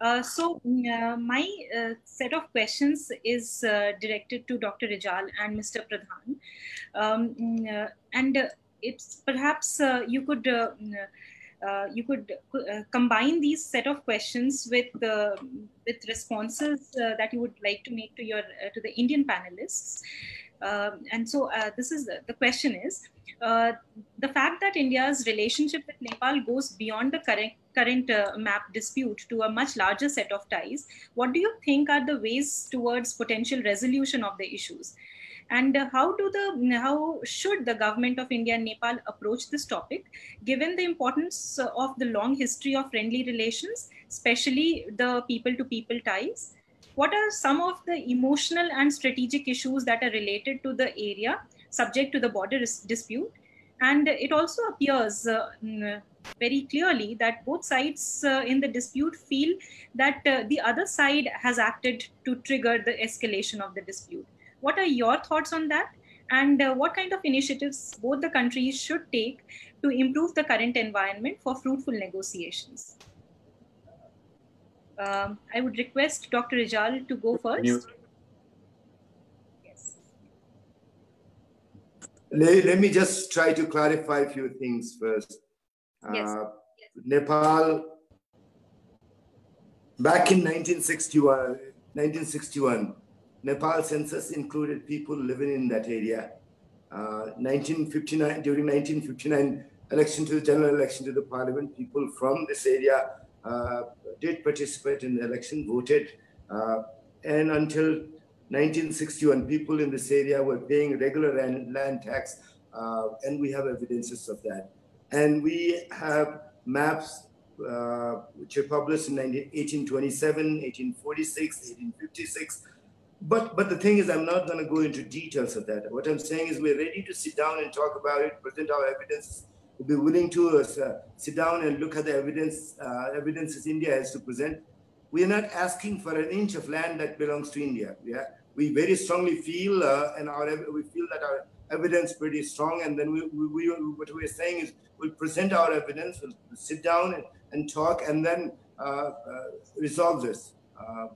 Uh, so uh, my uh, set of questions is uh, directed to Dr. Rijal and Mr. Pradhan. Um, uh, and it's perhaps uh, you could uh, uh, you could combine these set of questions with with responses that you would like to make to your to the Indian panelists. Um, and so this is the, the question is uh, the fact that India's relationship with Nepal goes beyond the current current uh, map dispute to a much larger set of ties. What do you think are the ways towards potential resolution of the issues? And how do the how should the government of India and Nepal approach this topic, given the importance of the long history of friendly relations, especially the people-to-people ties? What are some of the emotional and strategic issues that are related to the area subject to the border dispute? And it also appears uh, very clearly that both sides uh, in the dispute feel that uh, the other side has acted to trigger the escalation of the dispute. What are your thoughts on that? And uh, what kind of initiatives both the countries should take to improve the current environment for fruitful negotiations? Um, I would request Dr. Rijal to go first. Yes. Let, let me just try to clarify a few things first. Yes. Uh, Nepal, back in 1961, 1961 Nepal census included people living in that area. Uh, 1959, during 1959 election to the general election to the parliament, people from this area uh, did participate in the election, voted, uh, and until 1961, people in this area were paying regular land, land tax, uh, and we have evidences of that. And we have maps uh, which were published in 1827, 1846, 1856, but but the thing is, I'm not going to go into details of that. What I'm saying is, we're ready to sit down and talk about it, present our evidence. Be willing to uh, sit down and look at the evidence uh, evidences India has to present. We are not asking for an inch of land that belongs to India. Yeah, we very strongly feel, uh, and our we feel that our evidence pretty strong. And then we, we, we what we're saying is we'll present our evidence, we'll sit down and, and talk, and then uh, uh, resolve this. Uh,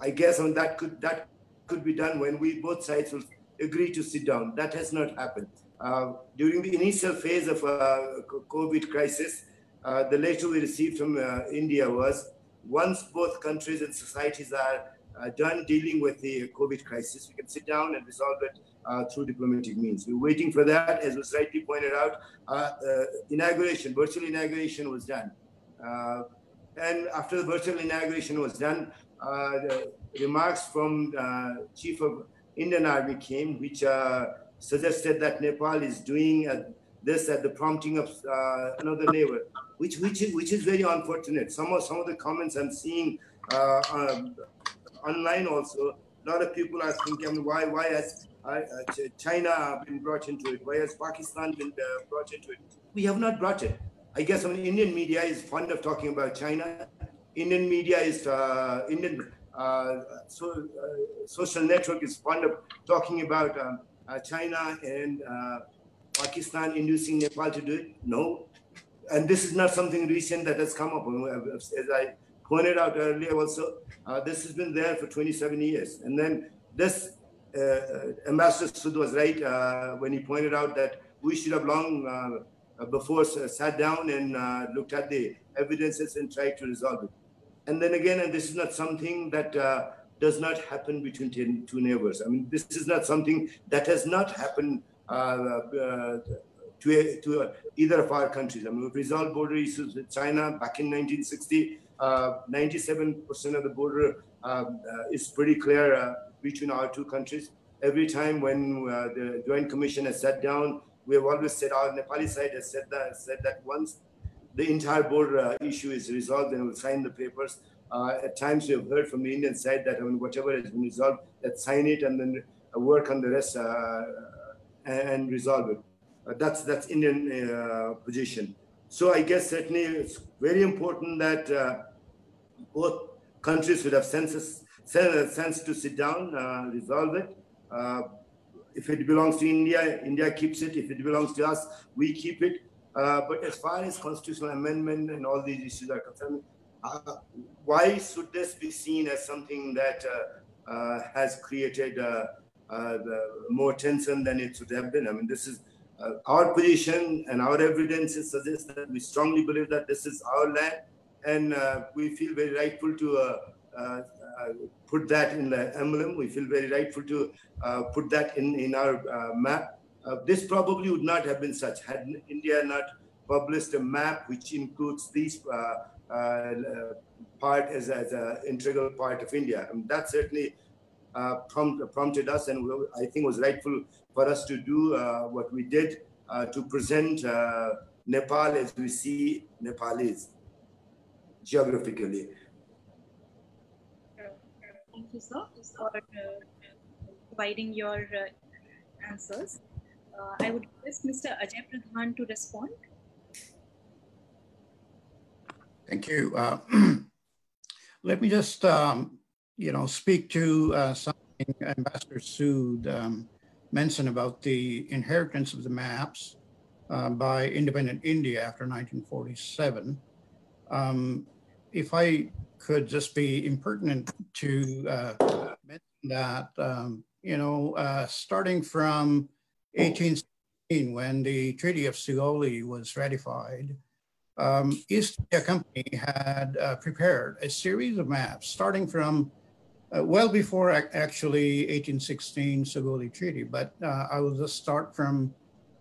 I guess I mean, that could that could be done when we both sides will agree to sit down. That has not happened. Uh, during the initial phase of uh, COVID crisis, uh, the letter we received from India was once both countries and societies are done dealing with the COVID crisis, we can sit down and resolve it uh, through diplomatic means. We're waiting for that, as was rightly pointed out. Uh, uh, inauguration, virtual inauguration was done. and after the virtual inauguration was done, remarks from Chief of Indian Army came, which suggested that Nepal is doing uh, this at the prompting of uh, another neighbor, which which is, which is very unfortunate. Some of some of the comments I'm seeing uh, um, online also, a lot of people are thinking, I mean, why why has uh, China been brought into it? Why has Pakistan been uh, brought into it? We have not brought it. I guess I mean, Indian media is fond of talking about China. Indian media is uh, Indian so, social network is fond of talking about. Um, uh, Uh, China and uh, Pakistan inducing Nepal to do it? No. And this is not something recent that has come up. Uh, as I pointed out earlier also, uh, this has been there for 27 years. And then this, uh, Ambassador Sood was right when he pointed out that we should have long before sat down and looked at the evidences and tried to resolve it. And then again, and this is not something that uh, does not happen between two neighbors. I mean, this is not something that has not happened uh, uh, to, to uh, either of our countries. I mean, we've resolved border issues with China back in 1960. 97% uh, of the border um, uh, is pretty clear uh, between our two countries. Every time when the Joint Commission has sat down, we have always said our Nepali side has said that said that once the entire border issue is resolved, then we'll sign the papers. Uh, at times we have heard from the Indian side that I mean, whatever has been resolved, let's sign it and then work on the rest uh, and resolve it. Uh, that's that's Indian uh, position. So I guess certainly it's very important that uh, both countries would have senses, sense to sit down, uh, resolve it. if it belongs to India, India keeps it. If it belongs to us, we keep it. but as far as constitutional amendment and all these issues are concerned, uh, why should this be seen as something that uh, uh, has created more tension than it should have been? I mean, this is our position and our evidence suggests that we strongly believe that this is our land, and we feel very rightful to put that in the emblem. We feel very rightful to put that in in our map. this probably would not have been such had India not published a map which includes these uh, uh, part as, as an integral part of India. And that certainly uh, prompt, prompted us and I think was rightful for us to do what we did to present Nepal as we see Nepalese geographically. Thank you, sir, for uh, providing your uh, answers. Uh, I would request Mr. Ajay Pradhan to respond. Thank you. Uh, [CLEARS THROAT] let me just, um, you know, speak to uh, something Ambassador Sood um, mentioned about the inheritance of the maps uh, by independent India after 1947. Um, if I could just be impertinent to uh, mention that, um, you know, uh, starting from 1816, when the Treaty of Sugauli was ratified, um, East India Company had uh, prepared a series of maps starting from uh, well before actually 1816 Sugauli Treaty, but uh, I will just start from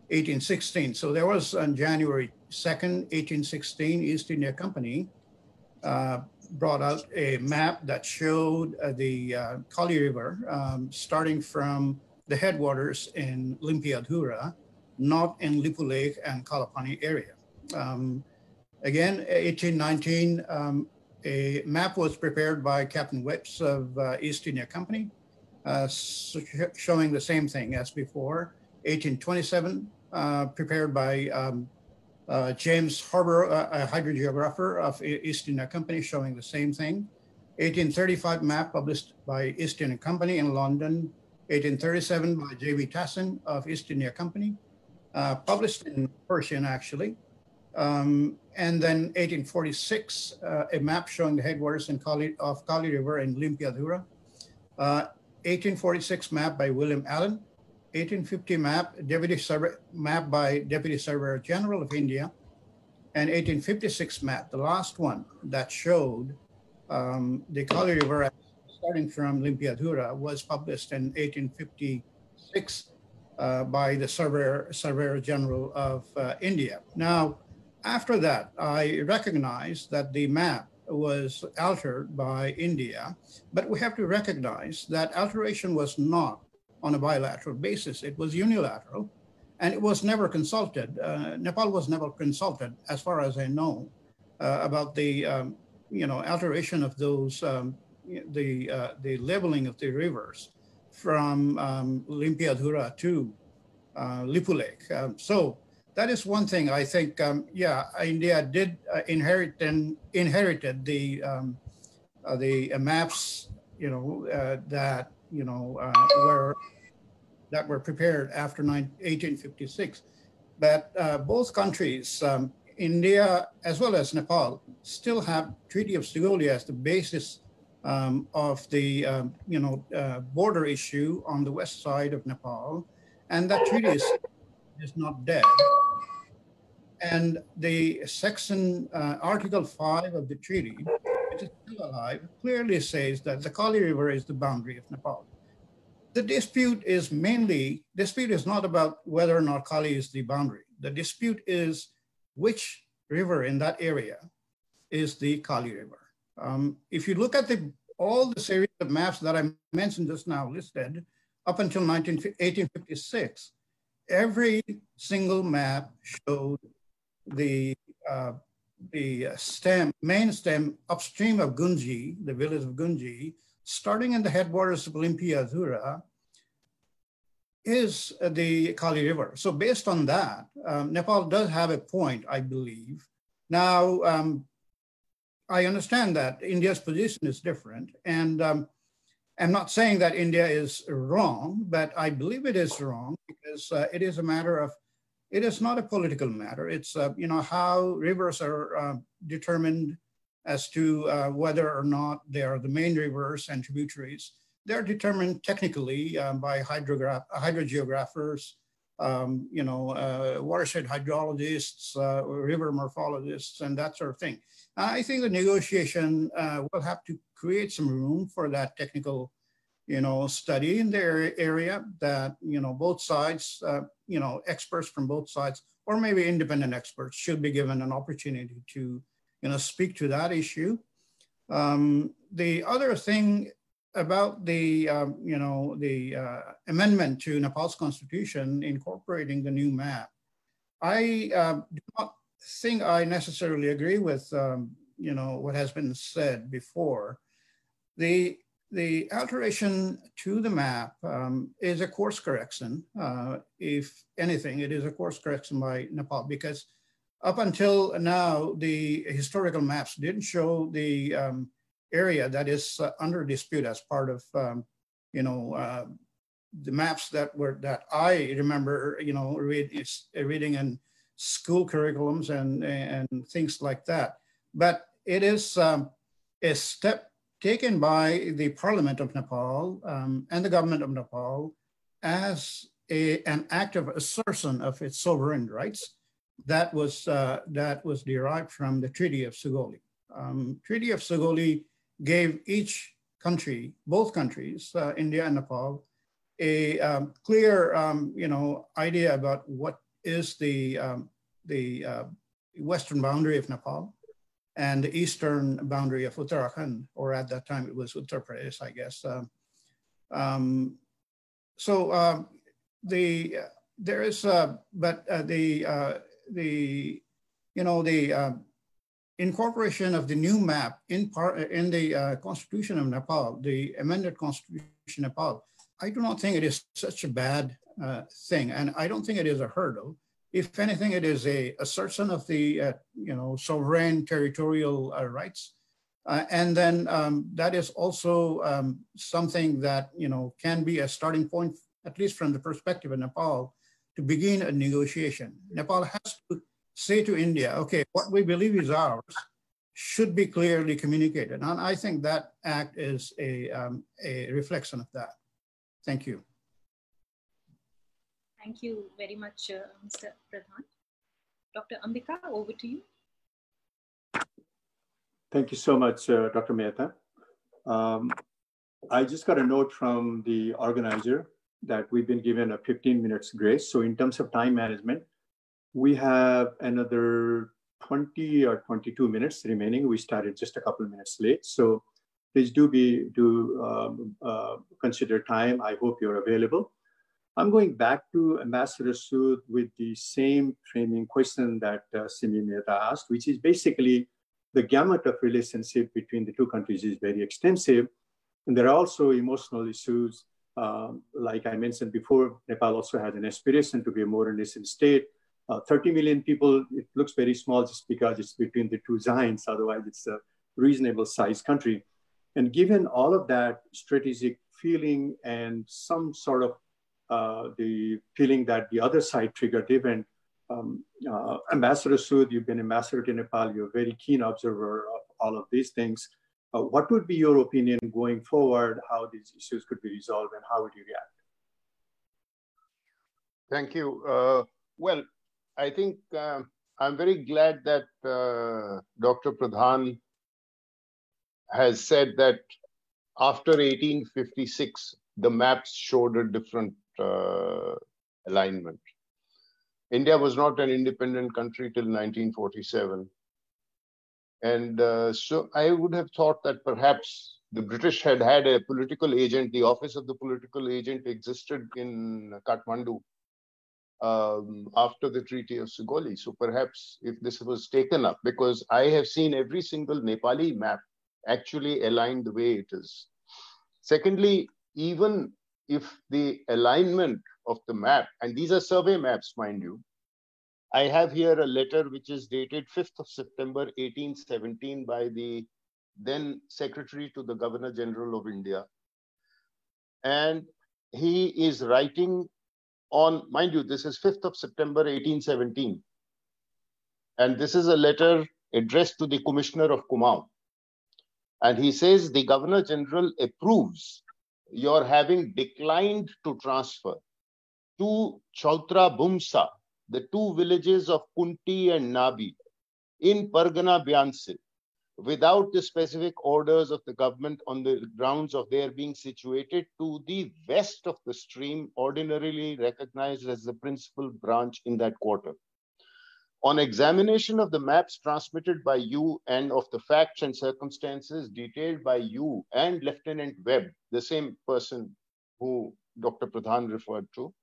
1816. So there was on January 2nd, 1816, East India Company uh, brought out a map that showed uh, the uh, Kali River um, starting from the headwaters in Limpiadhura, not in Lipulekh and Kalapani area. Um, Again, 1819, um, a map was prepared by Captain Whipps of uh, East India Company, uh, showing the same thing as before. 1827, uh, prepared by um, uh, James Harbor, uh, a hydrogeographer of East India Company, showing the same thing. 1835 map published by East India Company in London, 1837 by J.B. Tassin of East India Company, uh, published in Persian actually. Um, and then 1846, uh, a map showing the headwaters Kali, of Kali River in Limpiadhura. Uh, 1846 map by William Allen. 1850 map, Deputy Survey, map by Deputy Surveyor General of India. And 1856 map, the last one that showed um, the Kali River starting from Limpiadhura was published in 1856 uh, by the Surveyor, Surveyor General of uh, India. Now, after that, I recognized that the map was altered by India, but we have to recognize that alteration was not on a bilateral basis. It was unilateral and it was never consulted. Uh, Nepal was never consulted, as far as I know, uh, about the um, you know alteration of those um, the uh, the leveling of the rivers from um, Limpiadhura to uh, Lipulekh. Um, so that is one thing I think. Um, yeah, India did uh, inherit and inherited the um, uh, the maps, you know, uh, that you know uh, were that were prepared after 1856. But both countries um, India as well as Nepal still have Treaty of Sugauli as the basis um, of the um, you know uh, border issue on the west side of Nepal, and that treaty is, is not dead. And the section uh, Article Five of the treaty, which is still alive, clearly says that the Kali River is the boundary of Nepal. The dispute is mainly dispute is not about whether or not Kali is the boundary. The dispute is which river in that area is the Kali River. Um, if you look at the, all the series of maps that I mentioned just now listed, up until 19, 1856, every single map showed the, uh, the stem, main stem upstream of Gunji, the village of Gunji, starting in the headwaters of Limpiadhura, is the Kali River. So based on that, um, Nepal does have a point, I believe. Now, um, I understand that India's position is different. And um, I'm not saying that India is wrong, but I believe it is wrong because uh, it is a matter of, it is not a political matter. It's, uh, you know, how rivers are uh, determined as to uh, whether or not they are the main rivers and tributaries they're determined technically um, by hydrograph, hydrogeographers, um, you know, uh, watershed hydrologists, uh, river morphologists, and that sort of thing. I think the negotiation uh, will have to create some room for that technical, you know, study in the area that, you know, both sides, uh, you know, experts from both sides, or maybe independent experts should be given an opportunity to, you know, speak to that issue. Um, the other thing about the, um, you know, the uh, amendment to Nepal's constitution incorporating the new map, I uh, do not think I necessarily agree with, um, you know, what has been said before. The, the alteration to the map um, is a course correction. Uh, if anything, it is a course correction by Nepal because up until now, the historical maps didn't show the um, area that is uh, under dispute as part of, um, you know, uh, the maps that were that I remember, you know, read, reading in school curriculums and and things like that. But it is um, a step taken by the Parliament of Nepal um, and the government of Nepal as a, an act of assertion of its sovereign rights that was uh, that was derived from the Treaty of Sugauli. Um, Treaty of Sugauli gave each country, both countries, uh, India and Nepal, a um, clear, um, you know, idea about what is the um, the uh, western boundary of Nepal and the eastern boundary of Uttarakhand, or at that time it was Uttar Pradesh, I guess. Um, um, so um, the there is, uh, but uh, the uh, the you know the incorporation of the new map in, part, in the Constitution of Nepal, the amended Constitution of Nepal, I do not think it is such a bad uh, thing, and I don't think it is a hurdle. If anything, it is a assertion of the uh, you know sovereign territorial uh, rights Uh, and then um, that is also um, something that you know can be a starting point, at least from the perspective of Nepal, to begin a negotiation. Nepal has to say to India, okay, what we believe is ours should be clearly communicated. And I think that act is a, um, a reflection of that. Thank you. Thank you very much, uh, Mr. Pradhan. Dr. Ambika, over to you. Thank you so much, uh, Dr. Mehta. Um, I just got a note from the organizer that we've been given a 15 minutes grace. So in terms of time management, we have another 20 or 22 minutes remaining. We started just a couple of minutes late. So please do be do um, uh, consider time. I hope you're available. I'm going back to Ambassador Sood with the same framing question that uh, Simi Mehta asked, which is basically the gamut of relationship between the two countries is very extensive. And there are also emotional issues. Um, like I mentioned before, Nepal also has an aspiration to be a more nation state. Uh, 30 million people, it looks very small just because it's between the two giants. Otherwise, it's a reasonable sized country. And given all of that strategic feeling and some sort of uh, the feeling that the other side triggered event. Um, uh, ambassador Sood, you've been ambassador to Nepal, you're a very keen observer of all of these things. Uh, what would be your opinion going forward, how these issues could be resolved and how would you react? Thank you. Uh, well, I think um, I'm very glad that uh, Dr. Pradhan has said that after 1856, the maps showed a different uh, alignment. India was not an independent country till 1947. And uh, so I would have thought that perhaps the British had had a political agent, the office of the political agent existed in Kathmandu um, after the Treaty of Sugauli. So perhaps if this was taken up, because I have seen every single Nepali map actually aligned the way it is. Secondly, even if the alignment of the map, and these are survey maps, mind you, I have here a letter which is dated 5th of September 1817 by the then Secretary to the Governor General of India. And he is writing on, mind you, this is 5th of September 1817. And this is a letter addressed to the Commissioner of Kumaon. And he says the Governor General approves your having declined to transfer to Chautra Bumsa, the two villages of Kunti and Nabi in Pargana Byansi, without the specific orders of the government on the grounds of their being situated to the west of the stream, ordinarily recognized as the principal branch in that quarter. On examination of the maps transmitted by you and of the facts and circumstances detailed by you and Lieutenant Webb, the same person who Dr. Pradhan referred to,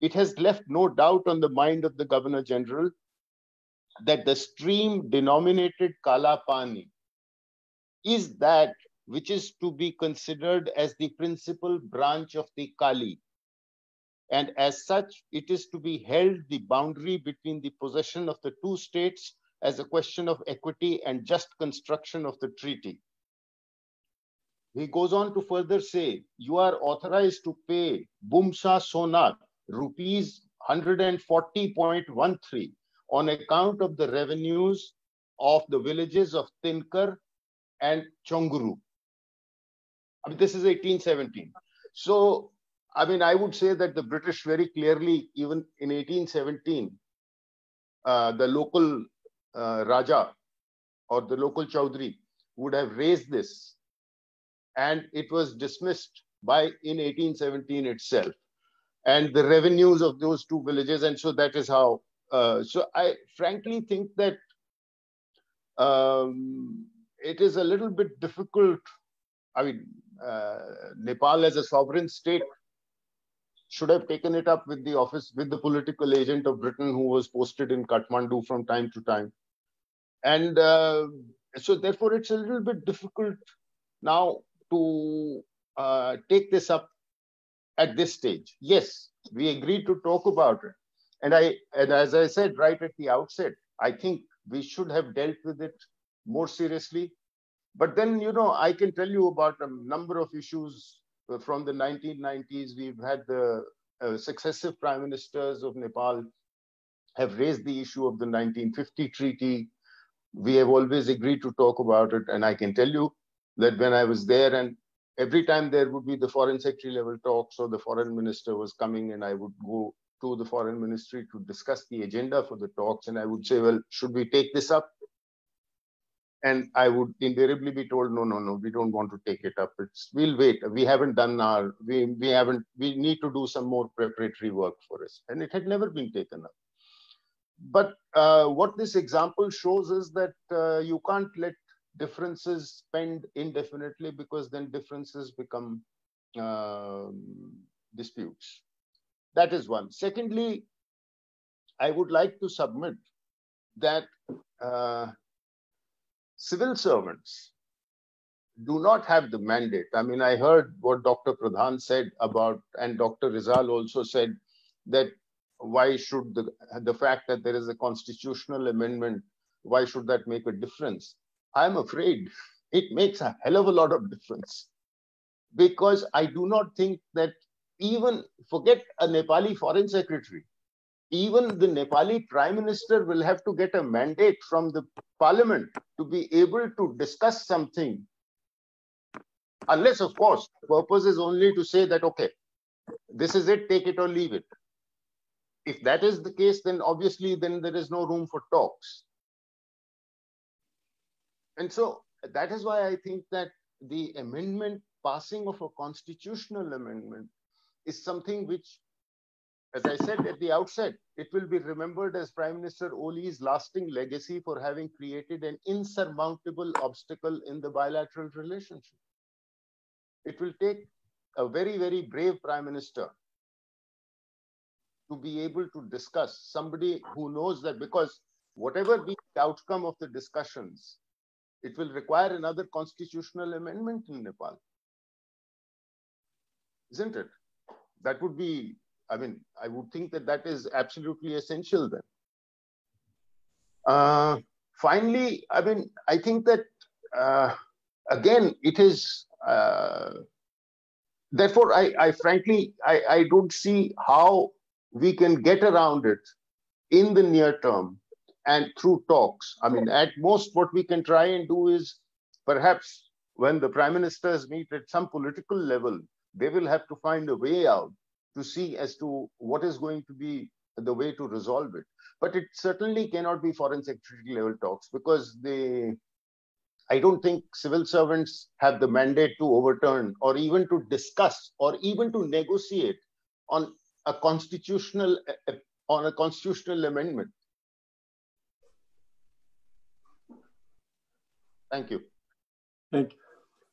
it has left no doubt on the mind of the Governor General that the stream denominated Kalapani is that which is to be considered as the principal branch of the Kali and as such, it is to be held the boundary between the possession of the two states as a question of equity and just construction of the treaty. He goes on to further say, you are authorized to pay Bumsa Sonar rupees 140.13 on account of the revenues of the villages of Tinkar and Chonguru. I mean, this is 1817. So I mean, I would say that the British very clearly, even in 1817, uh, the local uh, Raja or the local Chaudhry would have raised this, and it was dismissed by in 1817 itself, and the revenues of those two villages, and so that is how. Uh, so I frankly think that um, it is a little bit difficult. I mean, uh, Nepal as a sovereign state should have taken it up with the office, with the political agent of Britain who was posted in Kathmandu from time to time. And uh, so, therefore, it's a little bit difficult now to uh, take this up at this stage. Yes, we agreed to talk about it. And I, and as I said right at the outset, I think we should have dealt with it more seriously. But then, you know, I can tell you about a number of issues from the 1990s. We've had the uh, successive prime ministers of Nepal have raised the issue of the 1950 treaty. We have always agreed to talk about it. And I can tell you that when I was there and every time there would be the foreign secretary level talks or the foreign minister was coming and I would go to the foreign ministry to discuss the agenda for the talks. And I would say, well, should we take this up? And I would invariably be told, no, no, no, we don't want to take it up. It's we'll wait. We haven't done our, we, we haven't, we need to do some more preparatory work for us. And it had never been taken up. But uh, what this example shows is that uh, you can't let differences spend indefinitely because then differences become um, disputes. That is one. Secondly, I would like to submit that uh, civil servants do not have the mandate. I mean, I heard what Dr. Pradhan said about, and Dr. Rijal also said that why should the, the fact that there is a constitutional amendment, why should that make a difference? I'm afraid it makes a hell of a lot of difference because I do not think that even forget a Nepali foreign secretary, even the Nepali prime minister will have to get a mandate from the parliament to be able to discuss something. Unless, of course, the purpose is only to say that, okay, this is it, take it or leave it. If that is the case, then obviously then there is no room for talks. And so that is why I think that the amendment, passing of a constitutional amendment, is something which, as I said at the outset, it will be remembered as Prime Minister Oli's lasting legacy for having created an insurmountable obstacle in the bilateral relationship. It will take a very, very brave Prime Minister to be able to discuss somebody who knows that because whatever be the outcome of the discussions, it will require another constitutional amendment in Nepal. Isn't it? That would be, I mean, I would think that that is absolutely essential then. Uh, finally, I mean, I think that, uh, again, it is, uh, therefore, I, I frankly, I, I don't see how we can get around it in the near term and through talks. I mean, at most, what we can try and do is perhaps when the prime ministers meet at some political level, they will have to find a way out to see as to what is going to be the way to resolve it. But it certainly cannot be foreign secretary level talks because they, I don't think civil servants have the mandate to overturn or even to discuss or even to negotiate on a constitutional on a constitutional amendment. Thank you. Thank you.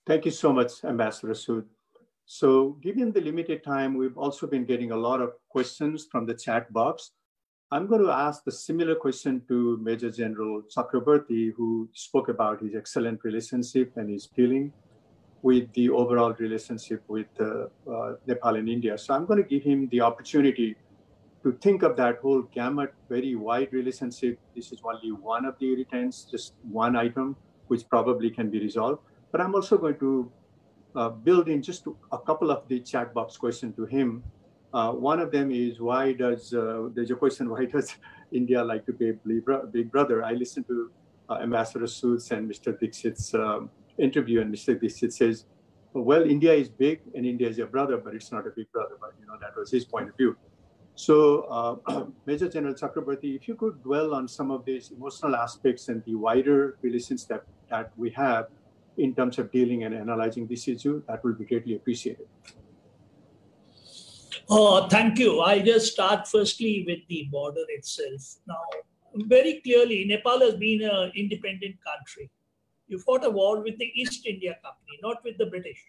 Thank you so much, Ambassador Sood. So given the limited time, we've also been getting a lot of questions from the chat box. I'm going to ask the similar question to Major General Chakravorty, who spoke about his excellent relationship and his feeling with the overall relationship with uh, uh, Nepal and India. So I'm going to give him the opportunity to think of that whole gamut, very wide relationship. This is only one of the irritants, just one item which probably can be resolved. But I'm also going to uh, build in just a couple of the chat box questions to him. Uh, one of them is why does, uh, there's a question, [LAUGHS] why does India like to be big brother? I listened to uh, Ambassador Sood's and Mr. Dixit's um, interview and Mr. Dixit says, well, India is big and India is your brother, but it's not a big brother. But you know that was his point of view. So, uh, [CLEARS THROAT] Major General Chakravorty, if you could dwell on some of these emotional aspects and the wider relations that that we have in terms of dealing and analyzing this issue, that will be greatly appreciated. Oh, thank you. I just start firstly with the border itself. Now, very clearly, Nepal has been an independent country. You fought a war with the East India Company, not with the British.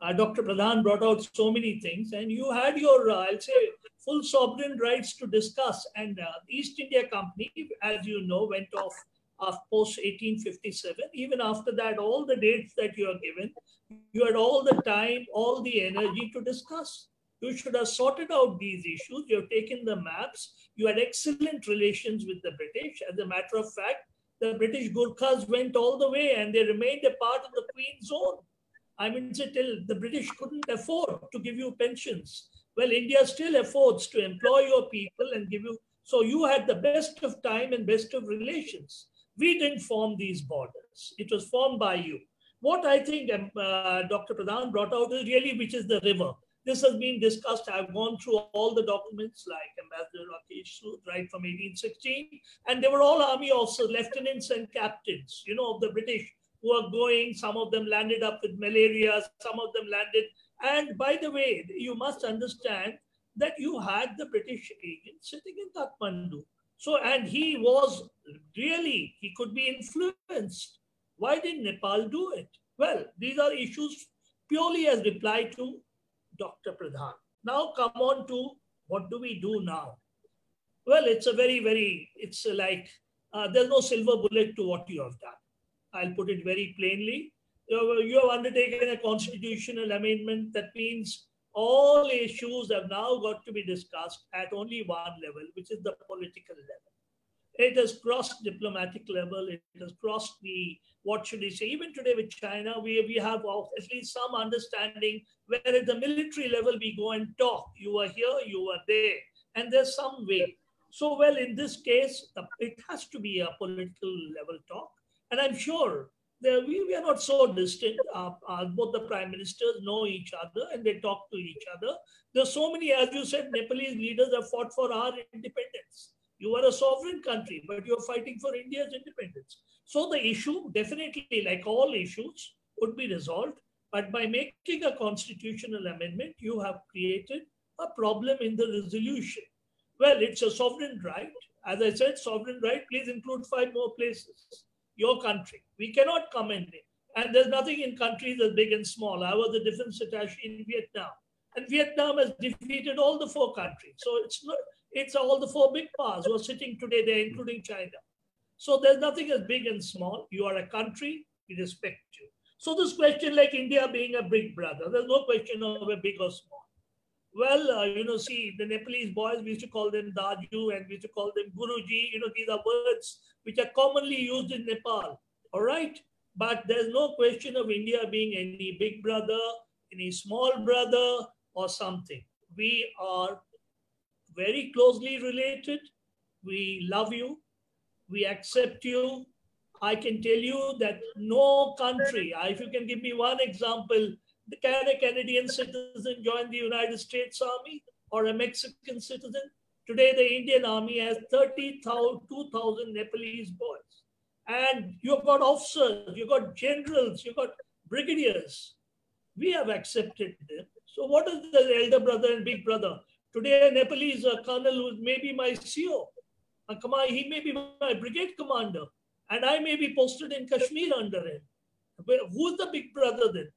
Uh, Dr. Pradhan brought out so many things, and you had your, uh, I'll say, full sovereign rights to discuss. And uh, the East India Company, as you know, went off of post 1857. Even after that, all the dates that you are given, you had all the time, all the energy to discuss. You should have sorted out these issues. You have taken the maps. You had excellent relations with the British. As a matter of fact, the British Gurkhas went all the way and they remained a part of the Queen's zone. I mean, till the British couldn't afford to give you pensions. Well, India still affords to employ your people and give you. So you had the best of time and best of relations. We didn't form these borders. It was formed by you. What I think um, uh, Dr. Pradhan brought out is really which is the river. This has been discussed. I've gone through all the documents like Ambassador Rakesh Sood, right from 1816. And they were all army officers, lieutenants and captains, you know, of the British who are going. Some of them landed up with malaria. Some of them landed. And by the way, you must understand that you had the British agent sitting in Kathmandu. So, and he was really, he could be influenced. Why did Nepal do it? Well, these are issues purely as reply to Dr. Pradhan. Now come on to what do we do now? Well, it's a very, very, it's like uh, there's no silver bullet to what you have done. I'll put it very plainly. You have undertaken a constitutional amendment that means all issues have now got to be discussed at only one level, which is the political level. It has crossed diplomatic level. It has crossed the, what should we say, even today with China, we, we have at least some understanding where at the military level we go and talk. You are here, you are there, and there's some way. So, well, in this case, it has to be a political level talk. And I'm sure we, we are not so distant. Uh, uh, both the prime ministers know each other and they talk to each other. There's so many, as you said, Nepalese leaders have fought for our independence. You are a sovereign country, but you're fighting for India's independence. So the issue, definitely, like all issues, would be resolved. But by making a constitutional amendment, you have created a problem in the resolution. Well, it's a sovereign right. As I said, sovereign right, please include five more places. Your country. We cannot come in. And there's nothing in countries as big and small. I was a defense attaché in Vietnam. And Vietnam has defeated all the four countries. So it's not, it's all the four big powers who are sitting today there, including China. So there's nothing as big and small. You are a country, we respect you. So this question like India being a big brother, there's no question of a big or small. Well, uh, you know, see, the Nepalese boys, we used to call them Daju and we used to call them Guruji. You know, these are words which are commonly used in Nepal. All right. But there's no question of India being any big brother, any small brother, or something. We are very closely related. We love you. We accept you. I can tell you that no country, if you can give me one example, can a Canadian citizen join the United States Army or a Mexican citizen? Today, the Indian Army has 32,000 Nepalese boys. And you've got officers, you've got generals, you've got brigadiers. We have accepted them. So what is the elder brother and big brother? Today, a Nepalese a colonel who may be my CO, a he may be my brigade commander, and I may be posted in Kashmir under him. Who's the big brother then?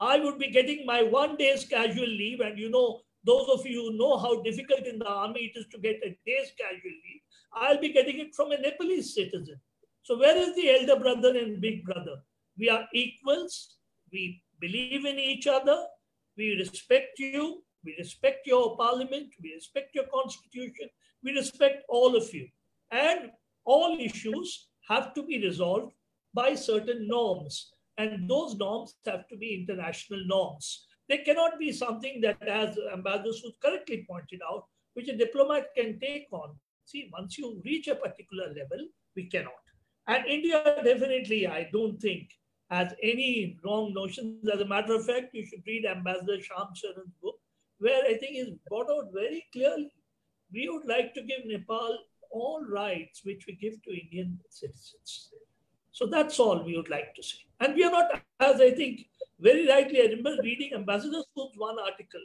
I would be getting my one day's casual leave, and you know, those of you who know how difficult in the army it is to get a day's casual leave, I'll be getting it from a Nepalese citizen. So where is the elder brother and big brother? We are equals. We believe in each other. We respect you. We respect your parliament. We respect your constitution. We respect all of you. And all issues have to be resolved by certain norms. And those norms have to be international norms. They cannot be something that, as Ambassador Sood correctly pointed out, which a diplomat can take on. See, once you reach a particular level, we cannot. And India definitely, I don't think, has any wrong notions. As a matter of fact, you should read Ambassador Shyam Saran's book, where I think is brought out very clearly. We would like to give Nepal all rights which we give to Indian citizens. So that's all we would like to say. And we are not, as I think very rightly, I remember reading Ambassador Sood's one article.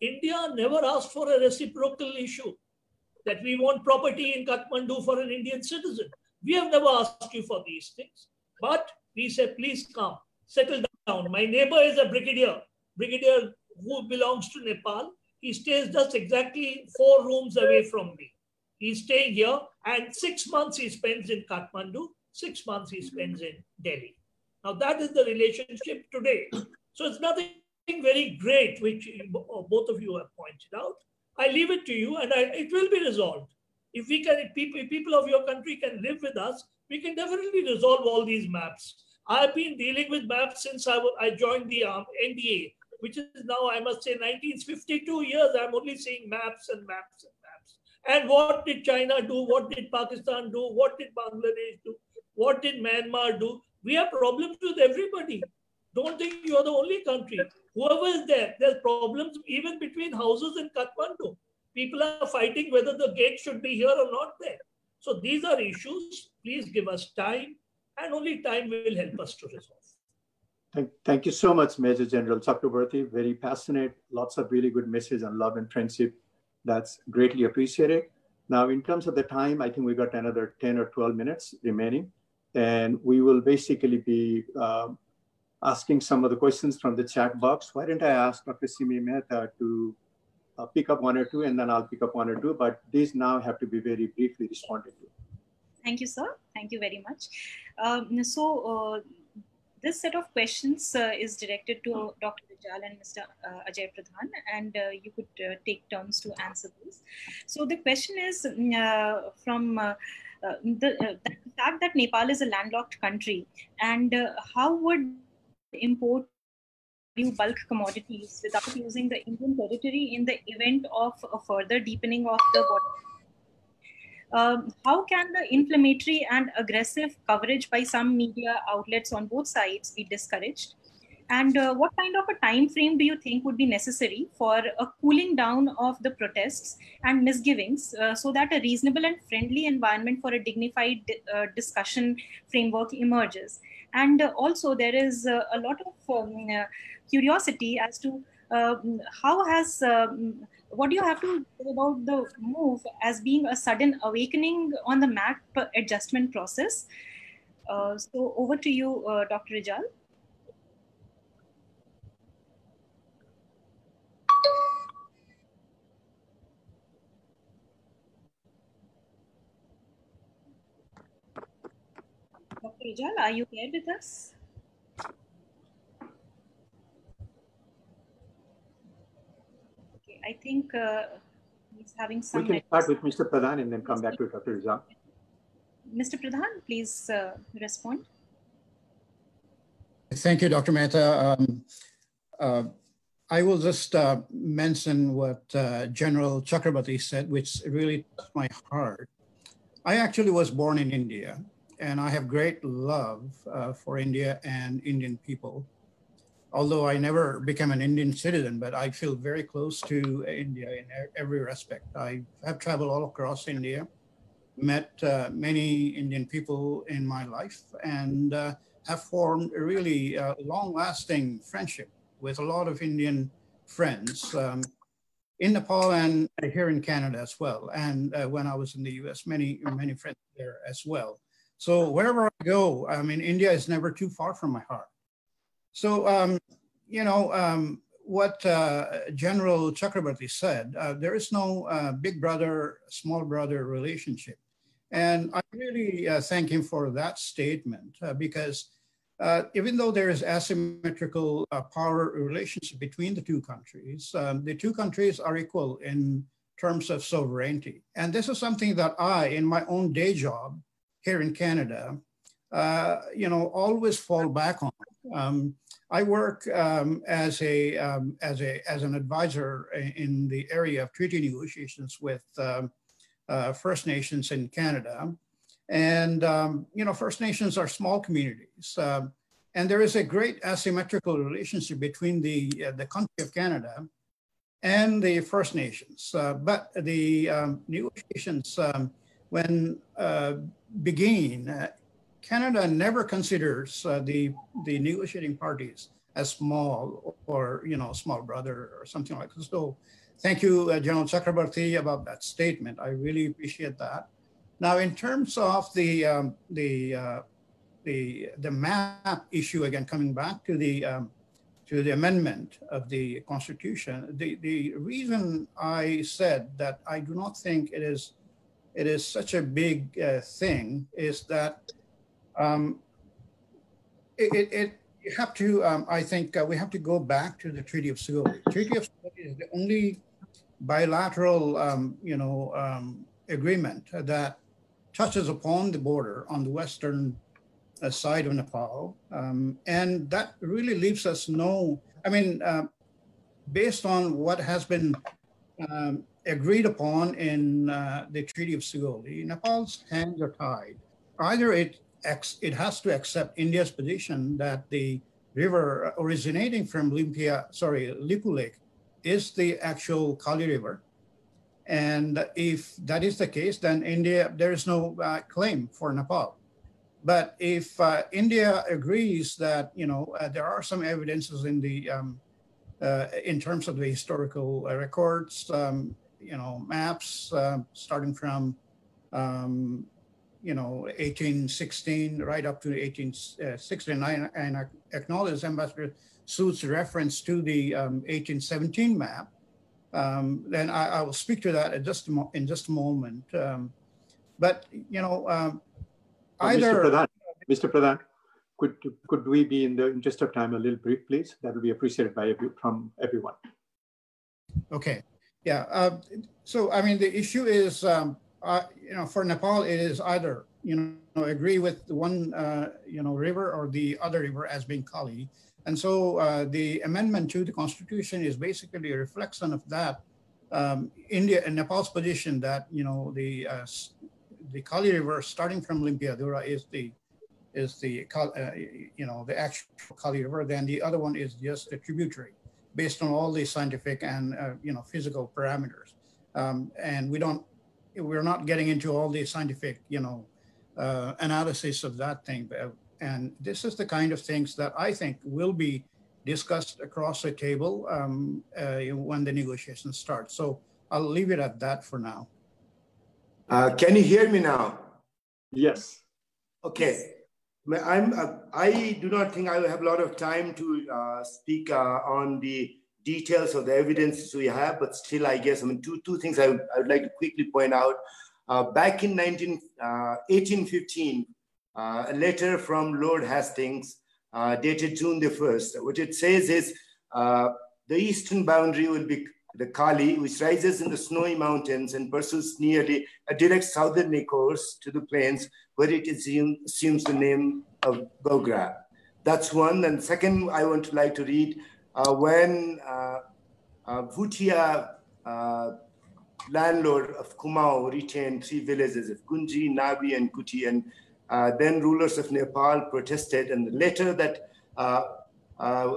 India never asked for a reciprocal issue that we want property in Kathmandu for an Indian citizen. We have never asked you for these things. But we say, please come, settle down. My neighbor is a brigadier, brigadier who belongs to Nepal. He stays just exactly four rooms away from me. He's staying here and six months he spends in Kathmandu, six months he spends in Delhi. Now that is the relationship today. So it's nothing very great, which both of you have pointed out. I leave it to you and I, it will be resolved. If we can, if people, if people of your country can live with us, we can definitely resolve all these maps. I've been dealing with maps since I, I joined the um, NDA, which is now, I must say, 1952 years. I'm only seeing maps and maps and maps. And what did China do? What did Pakistan do? What did Bangladesh do? What did Myanmar do? We have problems with everybody. Don't think you're the only country. Whoever is there, there's problems even between houses in Kathmandu. People are fighting whether the gate should be here or not there. So these are issues. Please give us time, and only time will help us to resolve. Thank, thank you so much, Major General Chakravorty. Very passionate, lots of really good message on love and friendship. That's greatly appreciated. Now, in terms of the time, I think we've got another 10 or 12 minutes remaining. And we will basically be uh, asking some of the questions from the chat box. Why don't I ask Dr. Simi Mehta to uh, pick up one or two, and then I'll pick up one or two, but these now have to be very briefly responded to. Thank you, sir. Thank you very much. Um, so, uh, this set of questions uh, is directed to Dr. Rijal and Mr. Uh, Ajay Pradhan, and uh, you could uh, take turns to answer these. So, the question is mm, from the, uh, the, fact that Nepal is a landlocked country, and uh, how would import new bulk commodities without using the Indian territory in the event of a further deepening of the border. Um, how can the inflammatory and aggressive coverage by some media outlets on both sides be discouraged? And uh, what kind of a time frame do you think would be necessary for a cooling down of the protests and misgivings uh, so that a reasonable and friendly environment for a dignified uh, discussion framework emerges? And uh, also, there is uh, a lot of um, uh, curiosity as to um, how has um, what do you have to say about the move as being a sudden awakening on the map adjustment process? So over to you, Dr. Rijal. Dr. Rijal, are you here with us? Okay, I think uh, he's having some. We can start with Mr. Pradhan and then come back to Dr. Rijal. Mr. Pradhan, please uh, respond. Thank you, Dr. Mehta. Um, uh, I will just uh, mention what uh, General Chakravorty said, which really touched my heart. I actually was born in India, and I have great love uh, for India and Indian people although I never became an Indian citizen, but I feel very close to India in every respect. I have traveled all across India, met uh, many Indian people in my life, and uh, have formed a really uh, long-lasting friendship with a lot of Indian friends um, in Nepal and here in Canada as well. And uh, when I was in the US, many, many friends there as well. So wherever I go, I mean, India is never too far from my heart. So, um, you know, um, what uh, General Chakravorty said, uh, there is no uh, big brother, small brother relationship. And I really uh, thank him for that statement uh, because uh, even though there is asymmetrical power relationship between the two countries, um, the two countries are equal in terms of sovereignty. And this is something that I, in my own day job here in Canada, you know, always fall back on. Um, I work um, as a um, as a as an advisor in the area of treaty negotiations with um, uh, First Nations in Canada, and um, you know First Nations are small communities, um, and there is a great asymmetrical relationship between the uh, the country of Canada and the First Nations. Uh, but the negotiations when uh, begin uh, Canada never considers uh, the, the negotiating parties as small or, you know, small brother or something like that. So thank you, uh, General Chakravorty, about that statement. I really appreciate that. Now, in terms of the, um, the, uh, the, the map issue, again, coming back to the, um, to the amendment of the Constitution, the, the reason I said that I do not think it is, it is such a big uh, thing is that um, it, it, it, you have to, um, I think uh, we have to go back to the Treaty of Sugauli. Treaty of Sugauli is the only bilateral, um, you know, um, agreement that touches upon the border on the western uh, side of Nepal. Um, and that really leaves us no, I mean, uh, based on what has been um, agreed upon in uh, the Treaty of Sugauli, Nepal's hands are tied. Either it, it has to accept India's position that the river originating from Limpia, sorry, Lipulekh is the actual Kali River. And if that is the case, then India, there is no uh, claim for Nepal. But if uh, India agrees that, you know, uh, there are some evidences in the, um, uh, in terms of the historical uh, records, um, you know, maps um, starting from, um, you know, 1816 right up to 1869, and I acknowledge Ambassador Sood's reference to the 1817 um, map, um, then I, I, will speak to that in just a, in just a moment. Um, but you know, um, either Mr. Pradhan, Mr. Pradhan, could could we be in the interest of time a little brief, please? That will be appreciated by every, from everyone. Okay, yeah. Uh, so I mean, the issue is, um, uh, you know, for Nepal, it is either you know agree with one uh, you know river or the other river as being Kali, and so uh, the amendment to the constitution is basically a reflection of that. Um, India and Nepal's position that you know the uh, the Kali River starting from Limpiadhura is the is the uh, you know the actual Kali River. Then the other one is just a tributary, based on all these scientific and uh, you know physical parameters. Um, and we don't we're not getting into all the scientific you know uh, analysis of that thing. But and this is the kind of things that I think will be discussed across the table um, uh, when the negotiations start. So I'll leave it at that for now. Uh, can you hear me now? Yes. Okay. I'm, uh, I do not think I will have a lot of time to uh, speak uh, on the details of the evidence we have, but still, I guess, I mean, two, two things I would, I would like to quickly point out. Uh, back in 19, 1815, uh, a letter from Lord Hastings uh, dated June the 1st. What it says is uh, the eastern boundary will be the Kali, which rises in the snowy mountains and pursues nearly a direct southerly course to the plains where it assumes the name of Gogra. That's one. And second, I want to like to read uh, when uh, uh, Bhutia, uh, landlord of Kumaon, retained three villages of Gunji, Nabi, and Kuti, and uh, then rulers of Nepal protested, and the letter that uh, uh,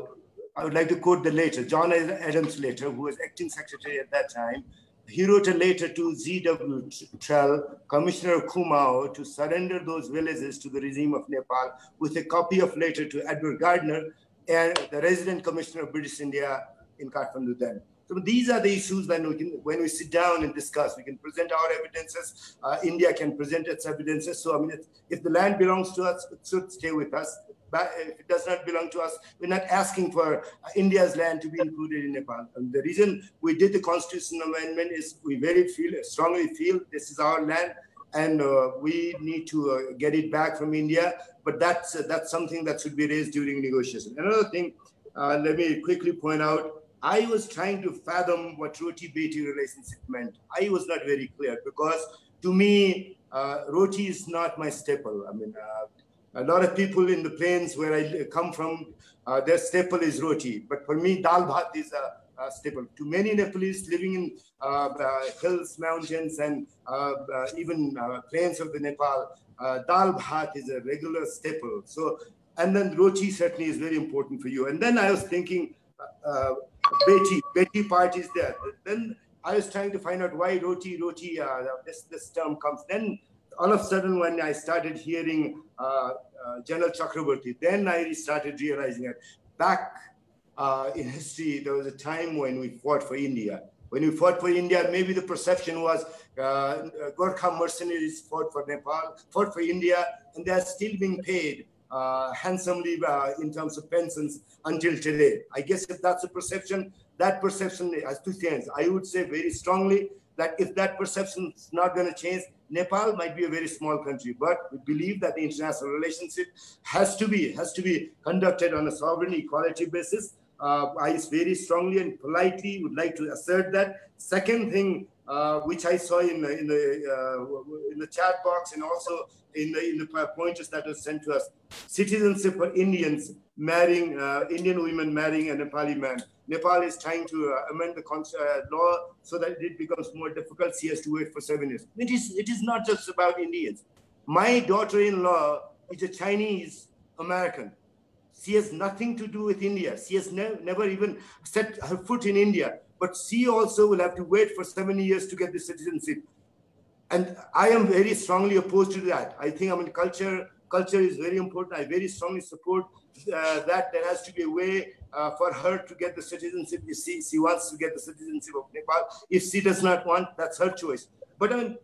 I would like to quote the letter, John Adams' letter, who was acting secretary at that time. He wrote a letter to G.W. Traill, Commissioner of Kumaon, to surrender those villages to the regime of Nepal with a copy of letter to Edward Gardner and the resident commissioner of British India in Kathmandu then. So these are the issues that we can, when we sit down and discuss, we can present our evidences. Uh, India can present its evidences. So I mean, if the land belongs to us, it should stay with us. If it does not belong to us, we're not asking for uh, India's land to be included in Nepal. And the reason we did the constitutional amendment is we very feel strongly feel this is our land and uh, we need to uh, get it back from India. But that's uh, that's something that should be raised during negotiation. Another thing, uh, let me quickly point out I was trying to fathom what roti beti relationship meant. I was not very clear because to me, uh, roti is not my staple. I mean, uh, a lot of people in the plains where I come from, uh, their staple is roti. But for me, dal bhat is a, a staple. To many Nepalese living in uh, hills, mountains, and uh, uh, even plains of the Nepal, dal bhat is a regular staple. So, and then roti certainly is very important for you. And then I was thinking, uh, Beti, Beti part is there. Then I was trying to find out why roti, roti, uh, this, this term comes. Then all of a sudden, when I started hearing uh, uh, General Chakravorty, then I started realizing that back uh, in history, there was a time when we fought for India. When we fought for India, maybe the perception was uh, Gorkha mercenaries fought for Nepal, fought for India, and they are still being paid uh, handsomely uh, in terms of pensions until today. I guess if that's a perception, that perception has two things. I would say very strongly that if that perception is not going to change, Nepal might be a very small country, but we believe that the international relationship has to be has to be conducted on a sovereign equality basis. Uh, I very strongly and politely would like to assert that. Second thing uh, which I saw in the, in the uh, in the chat box and also in the in the pointers that were sent to us. Citizenship for Indians marrying uh, Indian women marrying a Nepali man. Nepal is trying to uh, amend the uh, law so that it becomes more difficult. She has to wait for seven years. It is it is not just about Indians. My daughter-in-law is a Chinese American. She has nothing to do with India. She has ne never even set her foot in India but she also will have to wait for seven years to get the citizenship. And I am very strongly opposed to that. I think I mean culture culture is very important. I very strongly support uh, that there has to be a way uh, for her to get the citizenship if she, she wants to get the citizenship of Nepal. If she does not want, that's her choice. But I mean,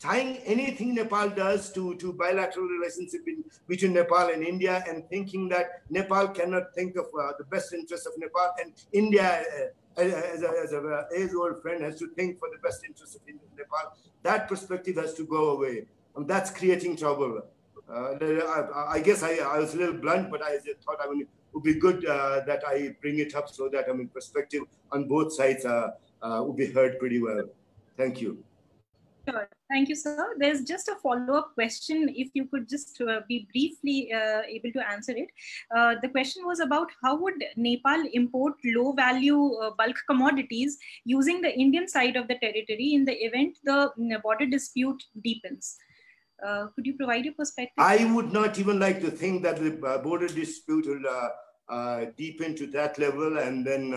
tying anything Nepal does to, to bilateral relationship in, between Nepal and India and thinking that Nepal cannot think of uh, the best interest of Nepal and India uh, as, a, as a age-old friend has to think for the best interest of India Nepal. That perspective has to go away. And that's creating trouble. Uh, I, I, guess I, I, was a little blunt, but I thought I mean, it would be good uh, that I bring it up so that I mean perspective on both sides uh, uh would be heard pretty well. Thank you. Sure. Thank you, sir. There's just a follow-up question. If you could just uh, be briefly uh, able to answer it. Uh, the question was about how would Nepal import low-value uh, bulk commodities using the Indian side of the territory in the event the mm, border dispute deepens. Uh, could you provide your perspective? I would not even like to think that the uh, border dispute will deepen to that level and then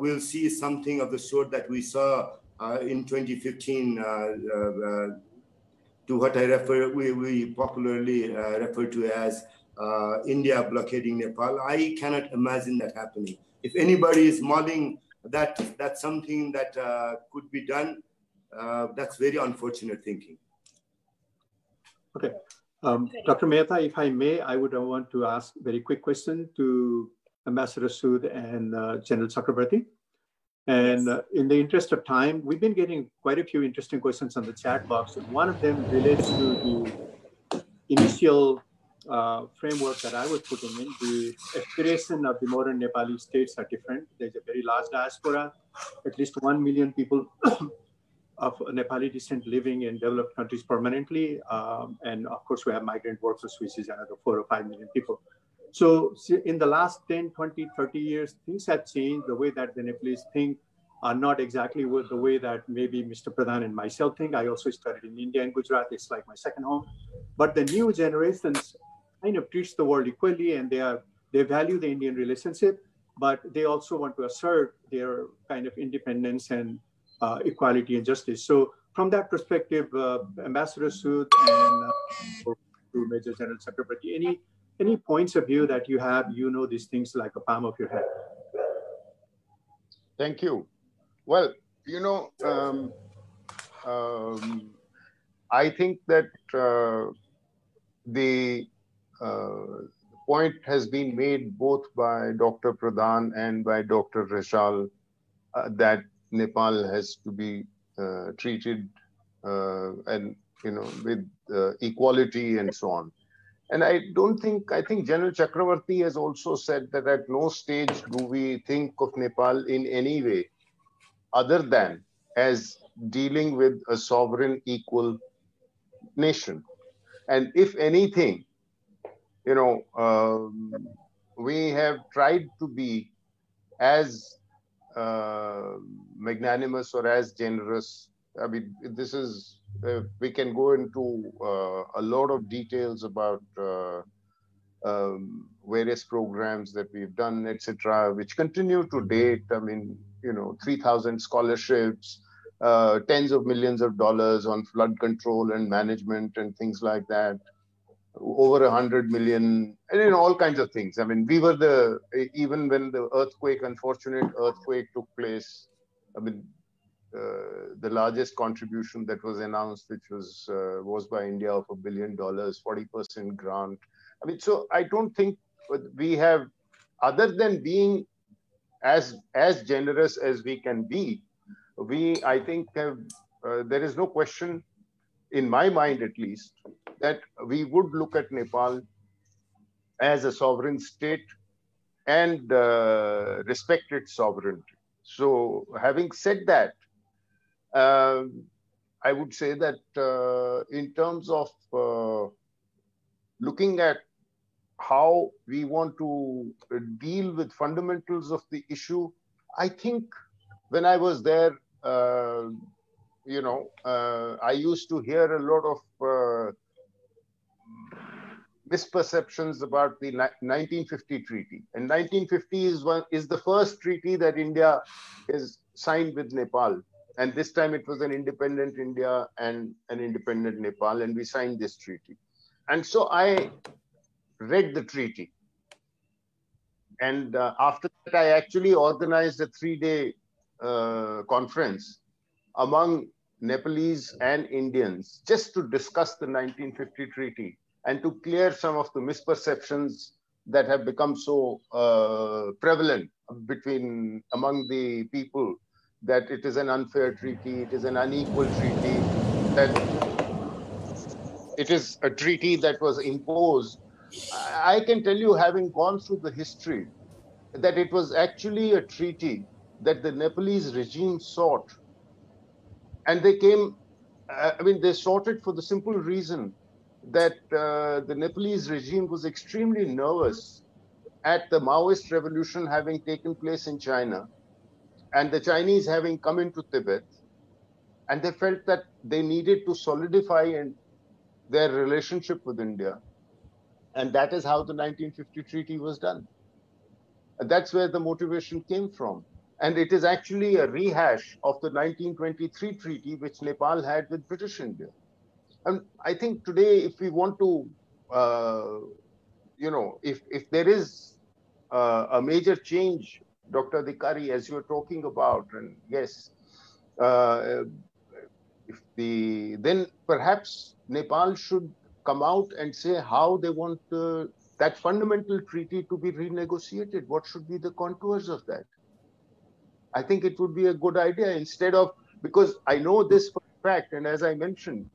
we'll see something of the sort that we saw in 2015 uh, uh, to what I refer, we, we popularly refer to as India blockading Nepal. I cannot imagine that happening. If anybody is modeling that that's something that could be done, that's very unfortunate thinking. Okay. Um, Dr. Mehta, if I may, I would want to ask a very quick question to Ambassador Sood and uh, General Chakravorty. And uh, in the interest of time, we've been getting quite a few interesting questions on the chat box. And one of them relates to the initial uh, framework that I was putting in. The aspiration of the modern Nepali states are different. There's a very large diaspora, at least 1 million people [COUGHS] of Nepali descent living in developed countries permanently. Um, and of course, we have migrant workers, which is another 4 or 5 million people. So in the last 10, 20, 30 years, things have changed. The way that the Nepalese think are not exactly the way that maybe Mr. Pradhan and myself think. I also studied in India and Gujarat. It's like my second home. But the new generations kind of treats the world equally and they are they value the Indian relationship, but they also want to assert their kind of independence and uh, equality and justice. So from that perspective, uh, Ambassador Sood and uh, Major General Chakravorty, any any points of view that you have, you know these things like a palm of your head. Thank you. Well, you know, um, um, I think that uh, the uh, point has been made both by Dr. Pradhan and by Dr. Rijal uh, that Nepal has to be uh, treated uh, and you know with uh, equality and so on. And I don't think, I think General Chakravorty has also said that at no stage do we think of Nepal in any way other than as dealing with a sovereign equal nation. And if anything, you know, um, we have tried to be as uh, magnanimous or as generous. I mean, this is uh, we can go into uh, a lot of details about uh, um, various programs that we've done, etc., which continue to date. I mean, you know, 3,000 scholarships, uh, tens of millions of dollars on flood control and management and things like that. Over a hundred million, and in all kinds of things. I mean, we were the even when the earthquake, unfortunate earthquake took place. I mean, the largest contribution that was announced, which was uh, was by India of a billion dollars, 40% grant. I mean, so I don't think we have, other than being as as generous as we can be, we I think have uh, there is no question, in my mind at least, that we would look at Nepal as a sovereign state and uh, respect its sovereignty. So, having said that, uh, I would say that uh, in terms of uh, looking at how we want to deal with fundamentals of the issue, I think when I was there, uh, you know, uh, I used to hear a lot of uh, misperceptions about the 1950 treaty. And 1950 is one is the first treaty that India is signed with Nepal. And this time it was an independent India and an independent Nepal, and we signed this treaty. And so I read the treaty. And uh, after that, I actually organized a three day uh, conference among Nepalese and Indians just to discuss the 1950 treaty and to clear some of the misperceptions that have become so uh, prevalent between among the people that it is an unfair treaty, it is an unequal treaty, that it is a treaty that was imposed. I can tell you, having gone through the history, that it was actually a treaty that the Nepalese regime sought. And they came, uh, I mean, they sought it for the simple reason that uh, the Nepalese regime was extremely nervous at the Maoist revolution having taken place in China and the Chinese having come into Tibet. And they felt that they needed to solidify and their relationship with India. And that is how the 1950 treaty was done. And that's where the motivation came from. And it is actually a rehash of the 1923 treaty which Nepal had with British India. And I think today, if we want to, uh, you know, if, if there is uh, a major change, Dr. Adhikari, as you were talking about, and yes, uh, if the then perhaps Nepal should come out and say how they want uh, that fundamental treaty to be renegotiated. What should be the contours of that? I think it would be a good idea instead of because I know this for fact, and as I mentioned,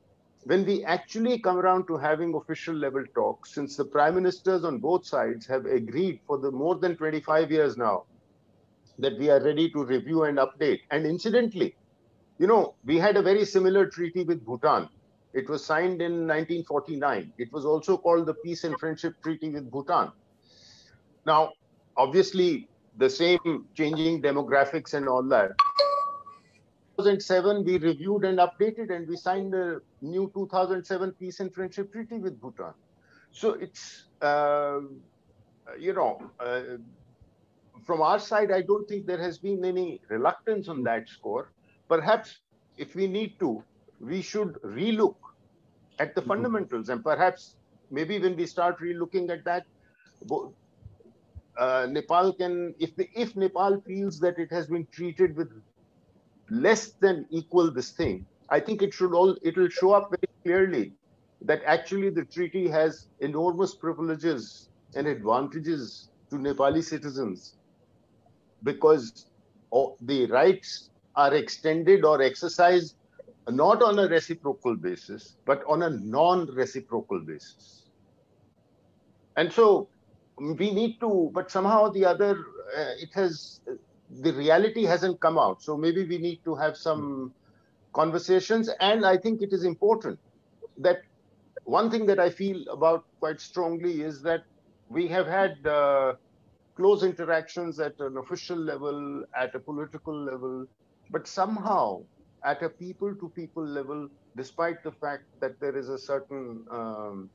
when we actually come around to having official level talks, since the prime ministers on both sides have agreed for the more than 25 years now that we are ready to review and update. And incidentally, you know, we had a very similar treaty with Bhutan. It was signed in 1949. It was also called the Peace and Friendship Treaty with Bhutan. Now, obviously, the same changing demographics and all that 2007, we reviewed and updated, and we signed the new 2007 Peace and Friendship Treaty with Bhutan. So it's, uh, you know, uh, from our side, I don't think there has been any reluctance on that score. Perhaps if we need to, we should relook at the mm-hmm. fundamentals, and perhaps maybe when we start relooking at that, uh, Nepal can, if the, if Nepal feels that it has been treated with less than equal this thing, I think it should all it will show up very clearly that actually the treaty has enormous privileges and advantages to Nepali citizens because the rights are extended or exercised not on a reciprocal basis, but on a non-reciprocal basis. And so we need to, but somehow the other, uh, it has the reality hasn't come out. So maybe we need to have some conversations. And I think it is important that one thing that I feel about quite strongly is that we have had uh, close interactions at an official level, at a political level, but somehow at a people to people level, despite the fact that there is a certain um,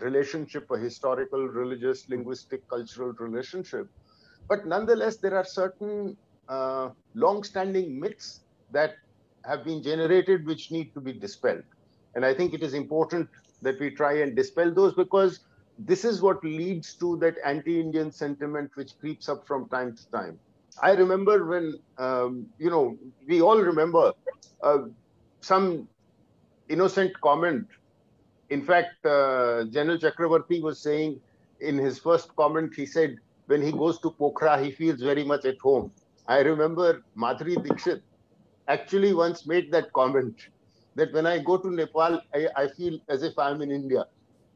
relationship, a historical, religious, linguistic, cultural relationship, but nonetheless, there are certain uh, long-standing myths that have been generated which need to be dispelled. And I think it is important that we try and dispel those because this is what leads to that anti-Indian sentiment which creeps up from time to time. I remember when, um, you know, we all remember uh, some innocent comment. In fact, uh, General Chakravorty was saying in his first comment, he said, when he goes to Pokhara, he feels very much at home. I remember Madhuri Dixit actually once made that comment that when I go to Nepal, I, I feel as if I'm in India.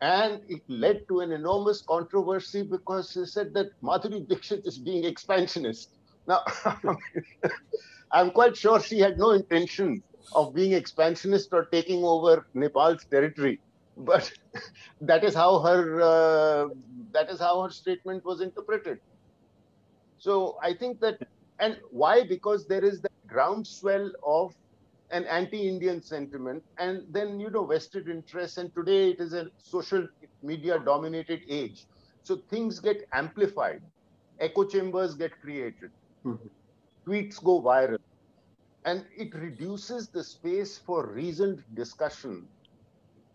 And it led to an enormous controversy because he said that Madhuri Dixit is being expansionist. Now, [LAUGHS] I'm quite sure she had no intention of being expansionist or taking over Nepal's territory, but [LAUGHS] that is how her uh, that is how her statement was interpreted. So I think that, and why? Because there is the groundswell of an anti-Indian sentiment, and then you know vested interests. And today it is a social media-dominated age, so things get amplified, echo chambers get created, mm-hmm. tweets go viral, and it reduces the space for reasoned discussion.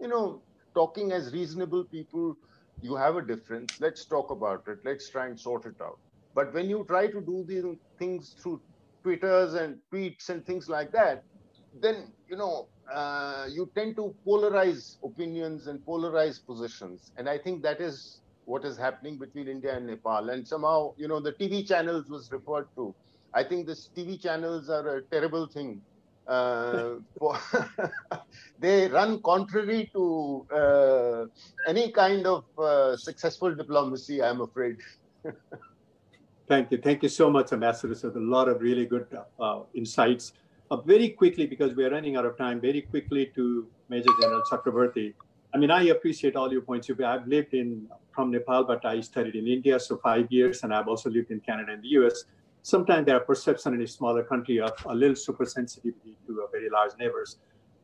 You know, talking as reasonable people, you have a difference. Let's talk about it. Let's try and sort it out but when you try to do these things through Twitters and tweets and things like that, then you know uh, you tend to polarize opinions and polarize positions, and I think that is what is happening between India and Nepal. And somehow, you know, the TV channels was referred to. I think this TV channels are a terrible thing. Uh, [LAUGHS] [LAUGHS] they run contrary to uh, any kind of uh, successful diplomacy, I'm afraid. [LAUGHS] Thank you. Thank you so much, Ambassador. So a lot of really good uh, insights. Uh, very quickly, because we are running out of time, very quickly to Major General Chakravorty. I mean, I appreciate all your points. I've lived in from Nepal, but I studied in India, so five years, and I've also lived in Canada and the US. Sometimes there are perception in a smaller country of a little super sensitivity to a very large neighbors.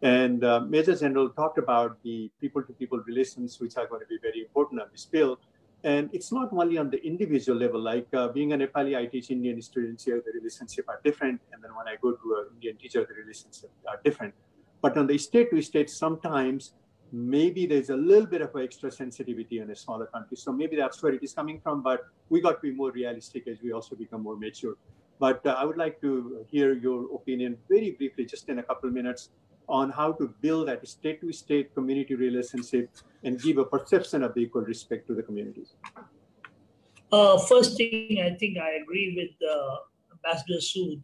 And uh, Major General talked about the people-to-people relations, which are going to be very important on this bill. And it's not only on the individual level, like uh, being a Nepali, I teach Indian students here, the relationship are different. And then when I go to an Indian teacher, the relationship are different. But on the state to state, sometimes maybe there's a little bit of extra sensitivity in a smaller country. So maybe that's where it is coming from, but we got to be more realistic as we also become more mature. But uh, I would like to hear your opinion very briefly, just in a couple of minutes, on how to build that state to state community relationship and give a perception of equal respect to the communities? Uh, first thing, I think I agree with uh, Ambassador Sood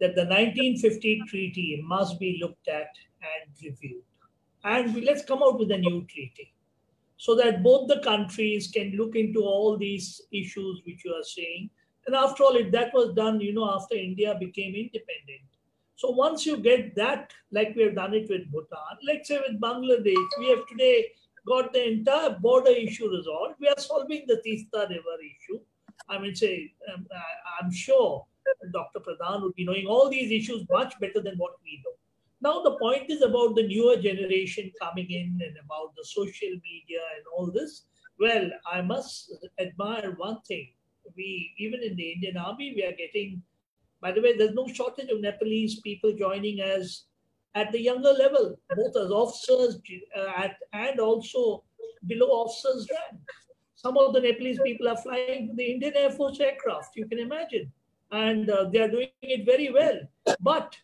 that the 1950 treaty must be looked at and reviewed. And we, let's come out with a new treaty so that both the countries can look into all these issues which you are saying. And after all, if that was done, you know, after India became independent, so once you get that, like we have done it with Bhutan, let's say with Bangladesh, we have today got the entire border issue resolved. We are solving the Tista River issue. I mean, say, um, I, am sure Dr. Pradhan would be knowing all these issues much better than what we know. Now, the point is about the newer generation coming in and about the social media and all this. Well, I must admire one thing. We, even in the Indian Army, we are getting by the way, there's no shortage of Nepalese people joining us at the younger level, both as officers uh, at, and also below officers' rank. Some of the Nepalese people are flying the Indian Air Force aircraft, you can imagine, and uh, they are doing it very well. But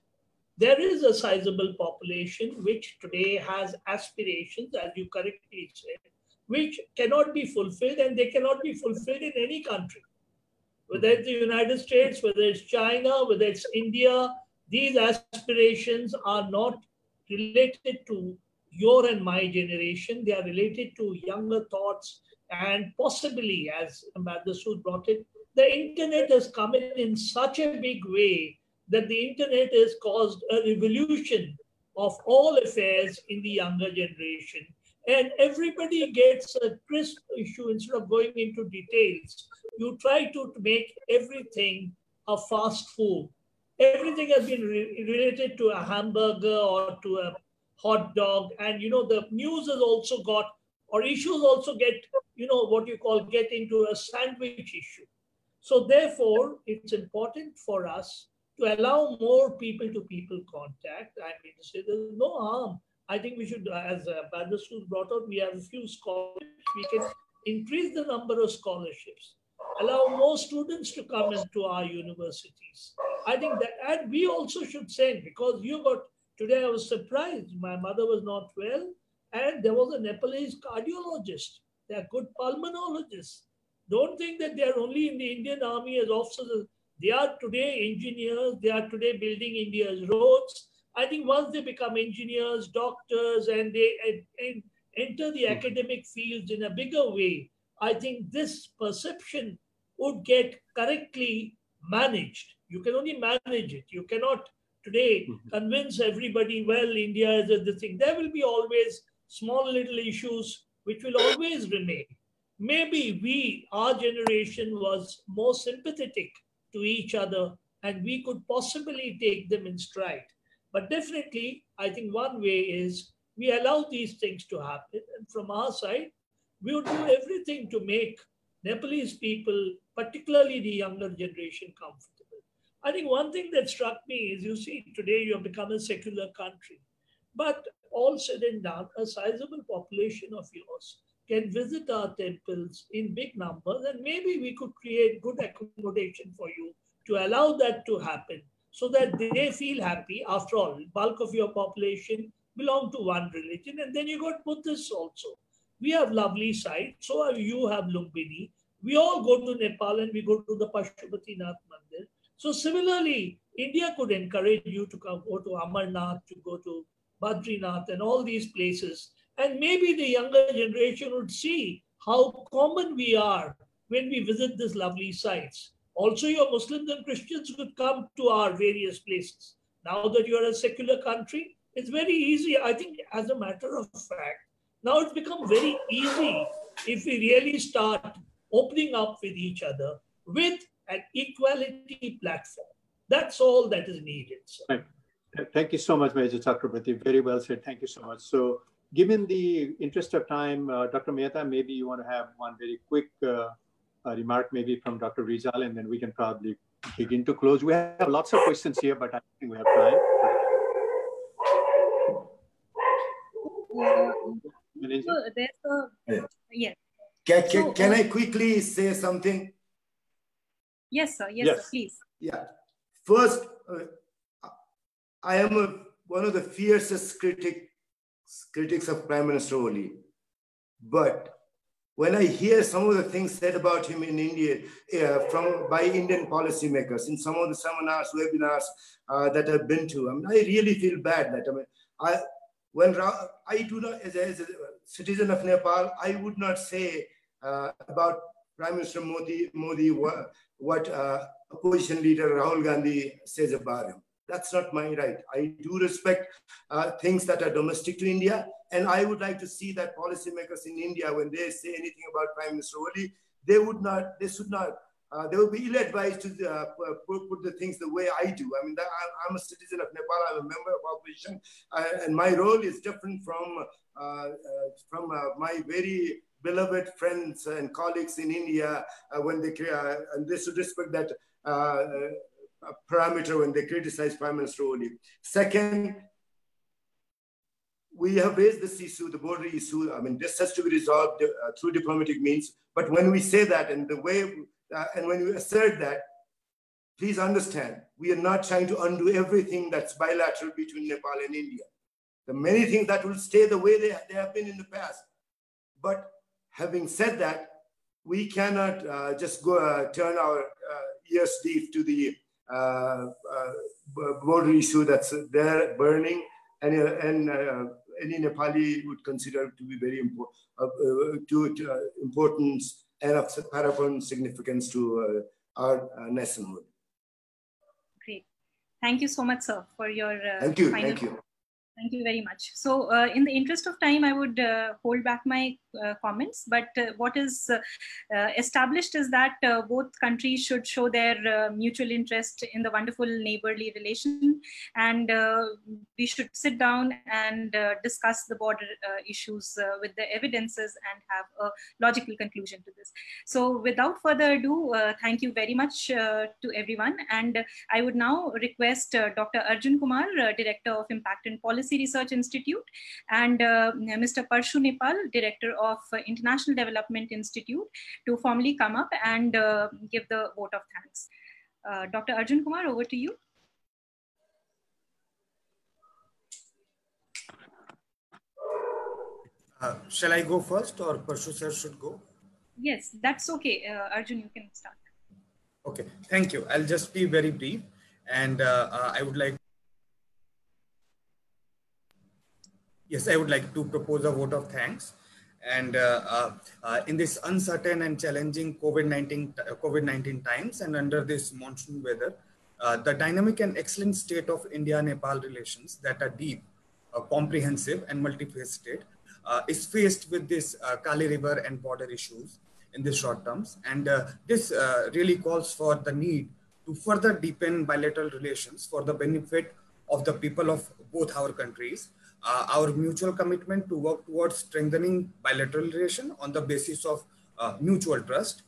there is a sizable population which today has aspirations, as you correctly said, which cannot be fulfilled, and they cannot be fulfilled in any country whether it's the United States, whether it's China, whether it's India, these aspirations are not related to your and my generation. They are related to younger thoughts and possibly, as Ambassador brought it, the internet has come in in such a big way that the internet has caused a revolution of all affairs in the younger generation. And everybody gets a crisp issue instead of going into details you try to make everything a fast food. Everything has been re related to a hamburger or to a hot dog. And, you know, the news has also got, or issues also get, you know, what you call get into a sandwich issue. So therefore, it's important for us to allow more people-to-people -people contact. I mean, to say there's no harm. I think we should, as uh, Badasur brought out, we have a few scholarships. We can increase the number of scholarships allow more students to come into our universities. I think that, and we also should send, because you got, today I was surprised, my mother was not well, and there was a Nepalese cardiologist. They are good pulmonologists. Don't think that they are only in the Indian army as officers. They are today engineers. They are today building India's roads. I think once they become engineers, doctors, and they and, and enter the academic fields in a bigger way, I think this perception would get correctly managed. You can only manage it. You cannot today mm-hmm. convince everybody, well, India is the thing. There will be always small little issues which will always remain. Maybe we, our generation, was more sympathetic to each other and we could possibly take them in stride. But definitely, I think one way is we allow these things to happen. And from our side, we would do everything to make Nepalese people, particularly the younger generation, comfortable. I think one thing that struck me is you see, today you have become a secular country. But all said and done, a sizable population of yours can visit our temples in big numbers, and maybe we could create good accommodation for you to allow that to happen so that they feel happy. After all, bulk of your population belong to one religion, and then you got Buddhists also. We have lovely sites, so you have Lumbini. We all go to Nepal and we go to the Pashupatinath Mandir. So similarly, India could encourage you to come, go to Amarnath, to go to Badrinath and all these places. And maybe the younger generation would see how common we are when we visit these lovely sites. Also, your Muslims and Christians could come to our various places. Now that you're a secular country, it's very easy. I think, as a matter of fact, now it's become very easy if we really start opening up with each other with an equality platform. That's all that is needed. Right. Thank you so much, Major Chakravorty. Very well said. Thank you so much. So, given the interest of time, uh, Dr. Mehta, maybe you want to have one very quick uh, uh, remark, maybe from Dr. Rijal, and then we can probably begin to close. We have lots of questions here, but I think we have time. So there's a, yes. Can, can, so, can I quickly say something? Yes, sir. Yes, yes. Sir, please. Yeah. First, uh, I am a, one of the fiercest critic, critics of Prime Minister Oli. But when I hear some of the things said about him in India uh, from by Indian policymakers in some of the seminars, webinars uh, that I've been to, I mean, I really feel bad that I mean, I when I do not, as a, as a citizen of Nepal, I would not say uh, about Prime Minister Modi, Modi what, what uh, opposition leader Rahul Gandhi says about him. That's not my right. I do respect uh, things that are domestic to India. And I would like to see that policymakers in India, when they say anything about Prime Minister Oli, they would not, they should not, uh, they would be ill-advised to uh, put, the things the way I do. I mean, that, I'm, I'm, a citizen of Nepal. I'm a member of opposition, uh, and my role is different from uh, uh, from my very beloved friends and colleagues in India when they and they should respect that parameter when they criticize Prime Minister Oli. Second, we have raised this issue, the border issue. I mean, this has to be resolved uh, through diplomatic means. But when we say that and the way, uh, and when we assert that, please understand, we are not trying to undo everything that's bilateral between Nepal and India. The many things that will stay the way they, they have been in the past. But having said that, we cannot uh, just go uh, turn our uh, ears deaf to the uh, border issue that's there burning, and, and any Nepali would consider to be very important, to, to importance and of paramount significance to our nationhood. Great. Thank you so much, sir, for your thank you, thank you. Thank you very much. So, uh, in the interest of time, I would uh, hold back my uh, Uh, comments. But uh, what is uh, uh, established is that uh, both countries should show their uh, mutual interest in the wonderful neighborly relation, and we should sit down and discuss the border issues with the evidences and have a logical conclusion to this. So, without further ado, thank you very much to everyone. And I would now request Dr. Arjun Kumar, Director of Impact and Policy. Policy Research Institute, and uh, Mr. Parshu Nepal, Director of International Development Institute, to formally come up and uh, give the vote of thanks. Uh, Dr. Arjun Kumar, over to you. Uh, shall I go first or Parshu sir should go? Yes, that's okay. Uh, Arjun, you can start. Okay, thank you. I'll just be very brief. And uh, uh, I would like Yes, I would like to propose a vote of thanks. And uh, uh, in this uncertain and challenging COVID-19 COVID-19 times and under this monsoon weather, the dynamic and excellent state of India-Nepal relations that are deep, comprehensive and multifaceted is faced with this Kali River and border issues in the short terms. And uh, this uh, really calls for the need to further deepen bilateral relations for the benefit of the people of both our countries. Uh, our mutual commitment to work towards strengthening bilateral relation on the basis of mutual trust,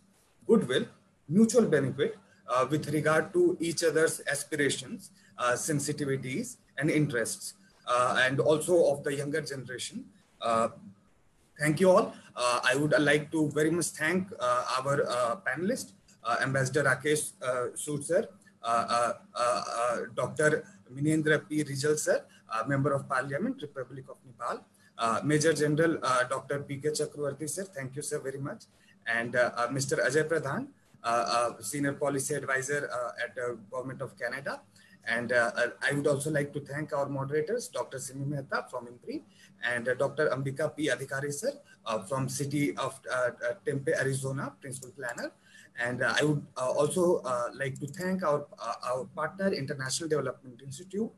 goodwill, mutual benefit uh, with regard to each other's aspirations, uh, sensitivities, and interests, uh, and also of the younger generation. thank you all. I would like to very much thank our panelists, Ambassador Rakesh uh, Sood sir, Dr. Minendra P. Rijal sir, Uh, member of Parliament, Republic of Nepal, uh, Major General uh, Dr. P.K. Chakravorty sir, thank you sir very much, and Mr. Ajay Pradhan, uh, uh, senior policy advisor uh, at the Government of Canada. And I would also like to thank our moderators, Dr. Simi Mehta from IMPRI and Dr. Ambika P. Adhikari sir from City of Tempe, Arizona, Principal Planner. And I would also like to thank our, our partner, International Development Institute,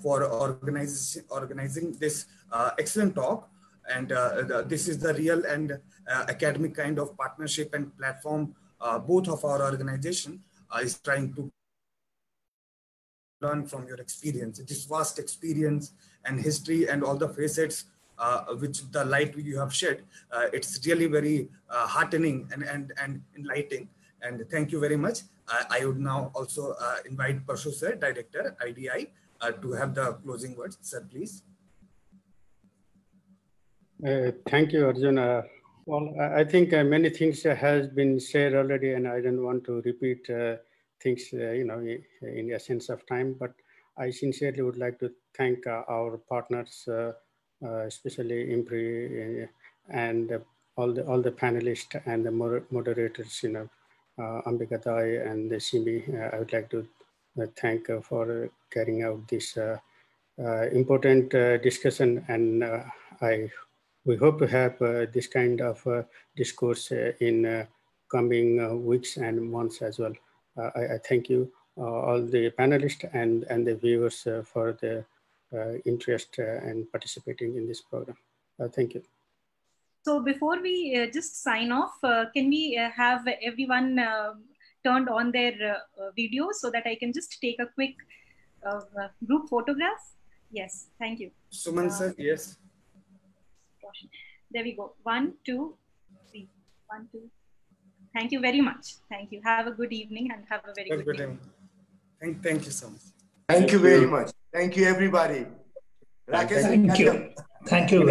for organizing, organizing this excellent talk and uh, the, this is the real and uh, academic kind of partnership and platform uh, both of our organization uh, is trying to learn from your experience. This vast experience and history and all the facets uh, which the light you have shed, uh, it's really very uh, heartening and, and, and enlightening. And thank you very much. I would now also uh, invite Parshu sir, Director, IDI, to have the closing words. Sir, please. thank you, Arjun. Well, I think uh, many things uh, has been said already, and I don't want to repeat uh, things, uh, you know, in the essence of time. But I sincerely would like to thank uh, our partners, uh, especially IMPRI and all the all the panelists and the moderators, you know, Dai and the Simi. I would like to thank for carrying out this uh, uh, important uh, discussion, and I we hope to have uh, this kind of uh, discourse uh, in coming weeks and months as well. I, I, thank you, all the panelists and, and the viewers for the interest and participating in this program. thank you. So before we uh, just sign off, uh, can we uh, have everyone um, turned on their video so that I can just take a quick Uh, group photographs? Yes, thank you. Suman uh, sir, yes. There we go. One, two, three. One, two. Thank you very much. Thank you. Have a good evening and have a very good, good day. Thank, thank you so much. Thank, thank you very much. Thank you, everybody. Thank you. Thank you.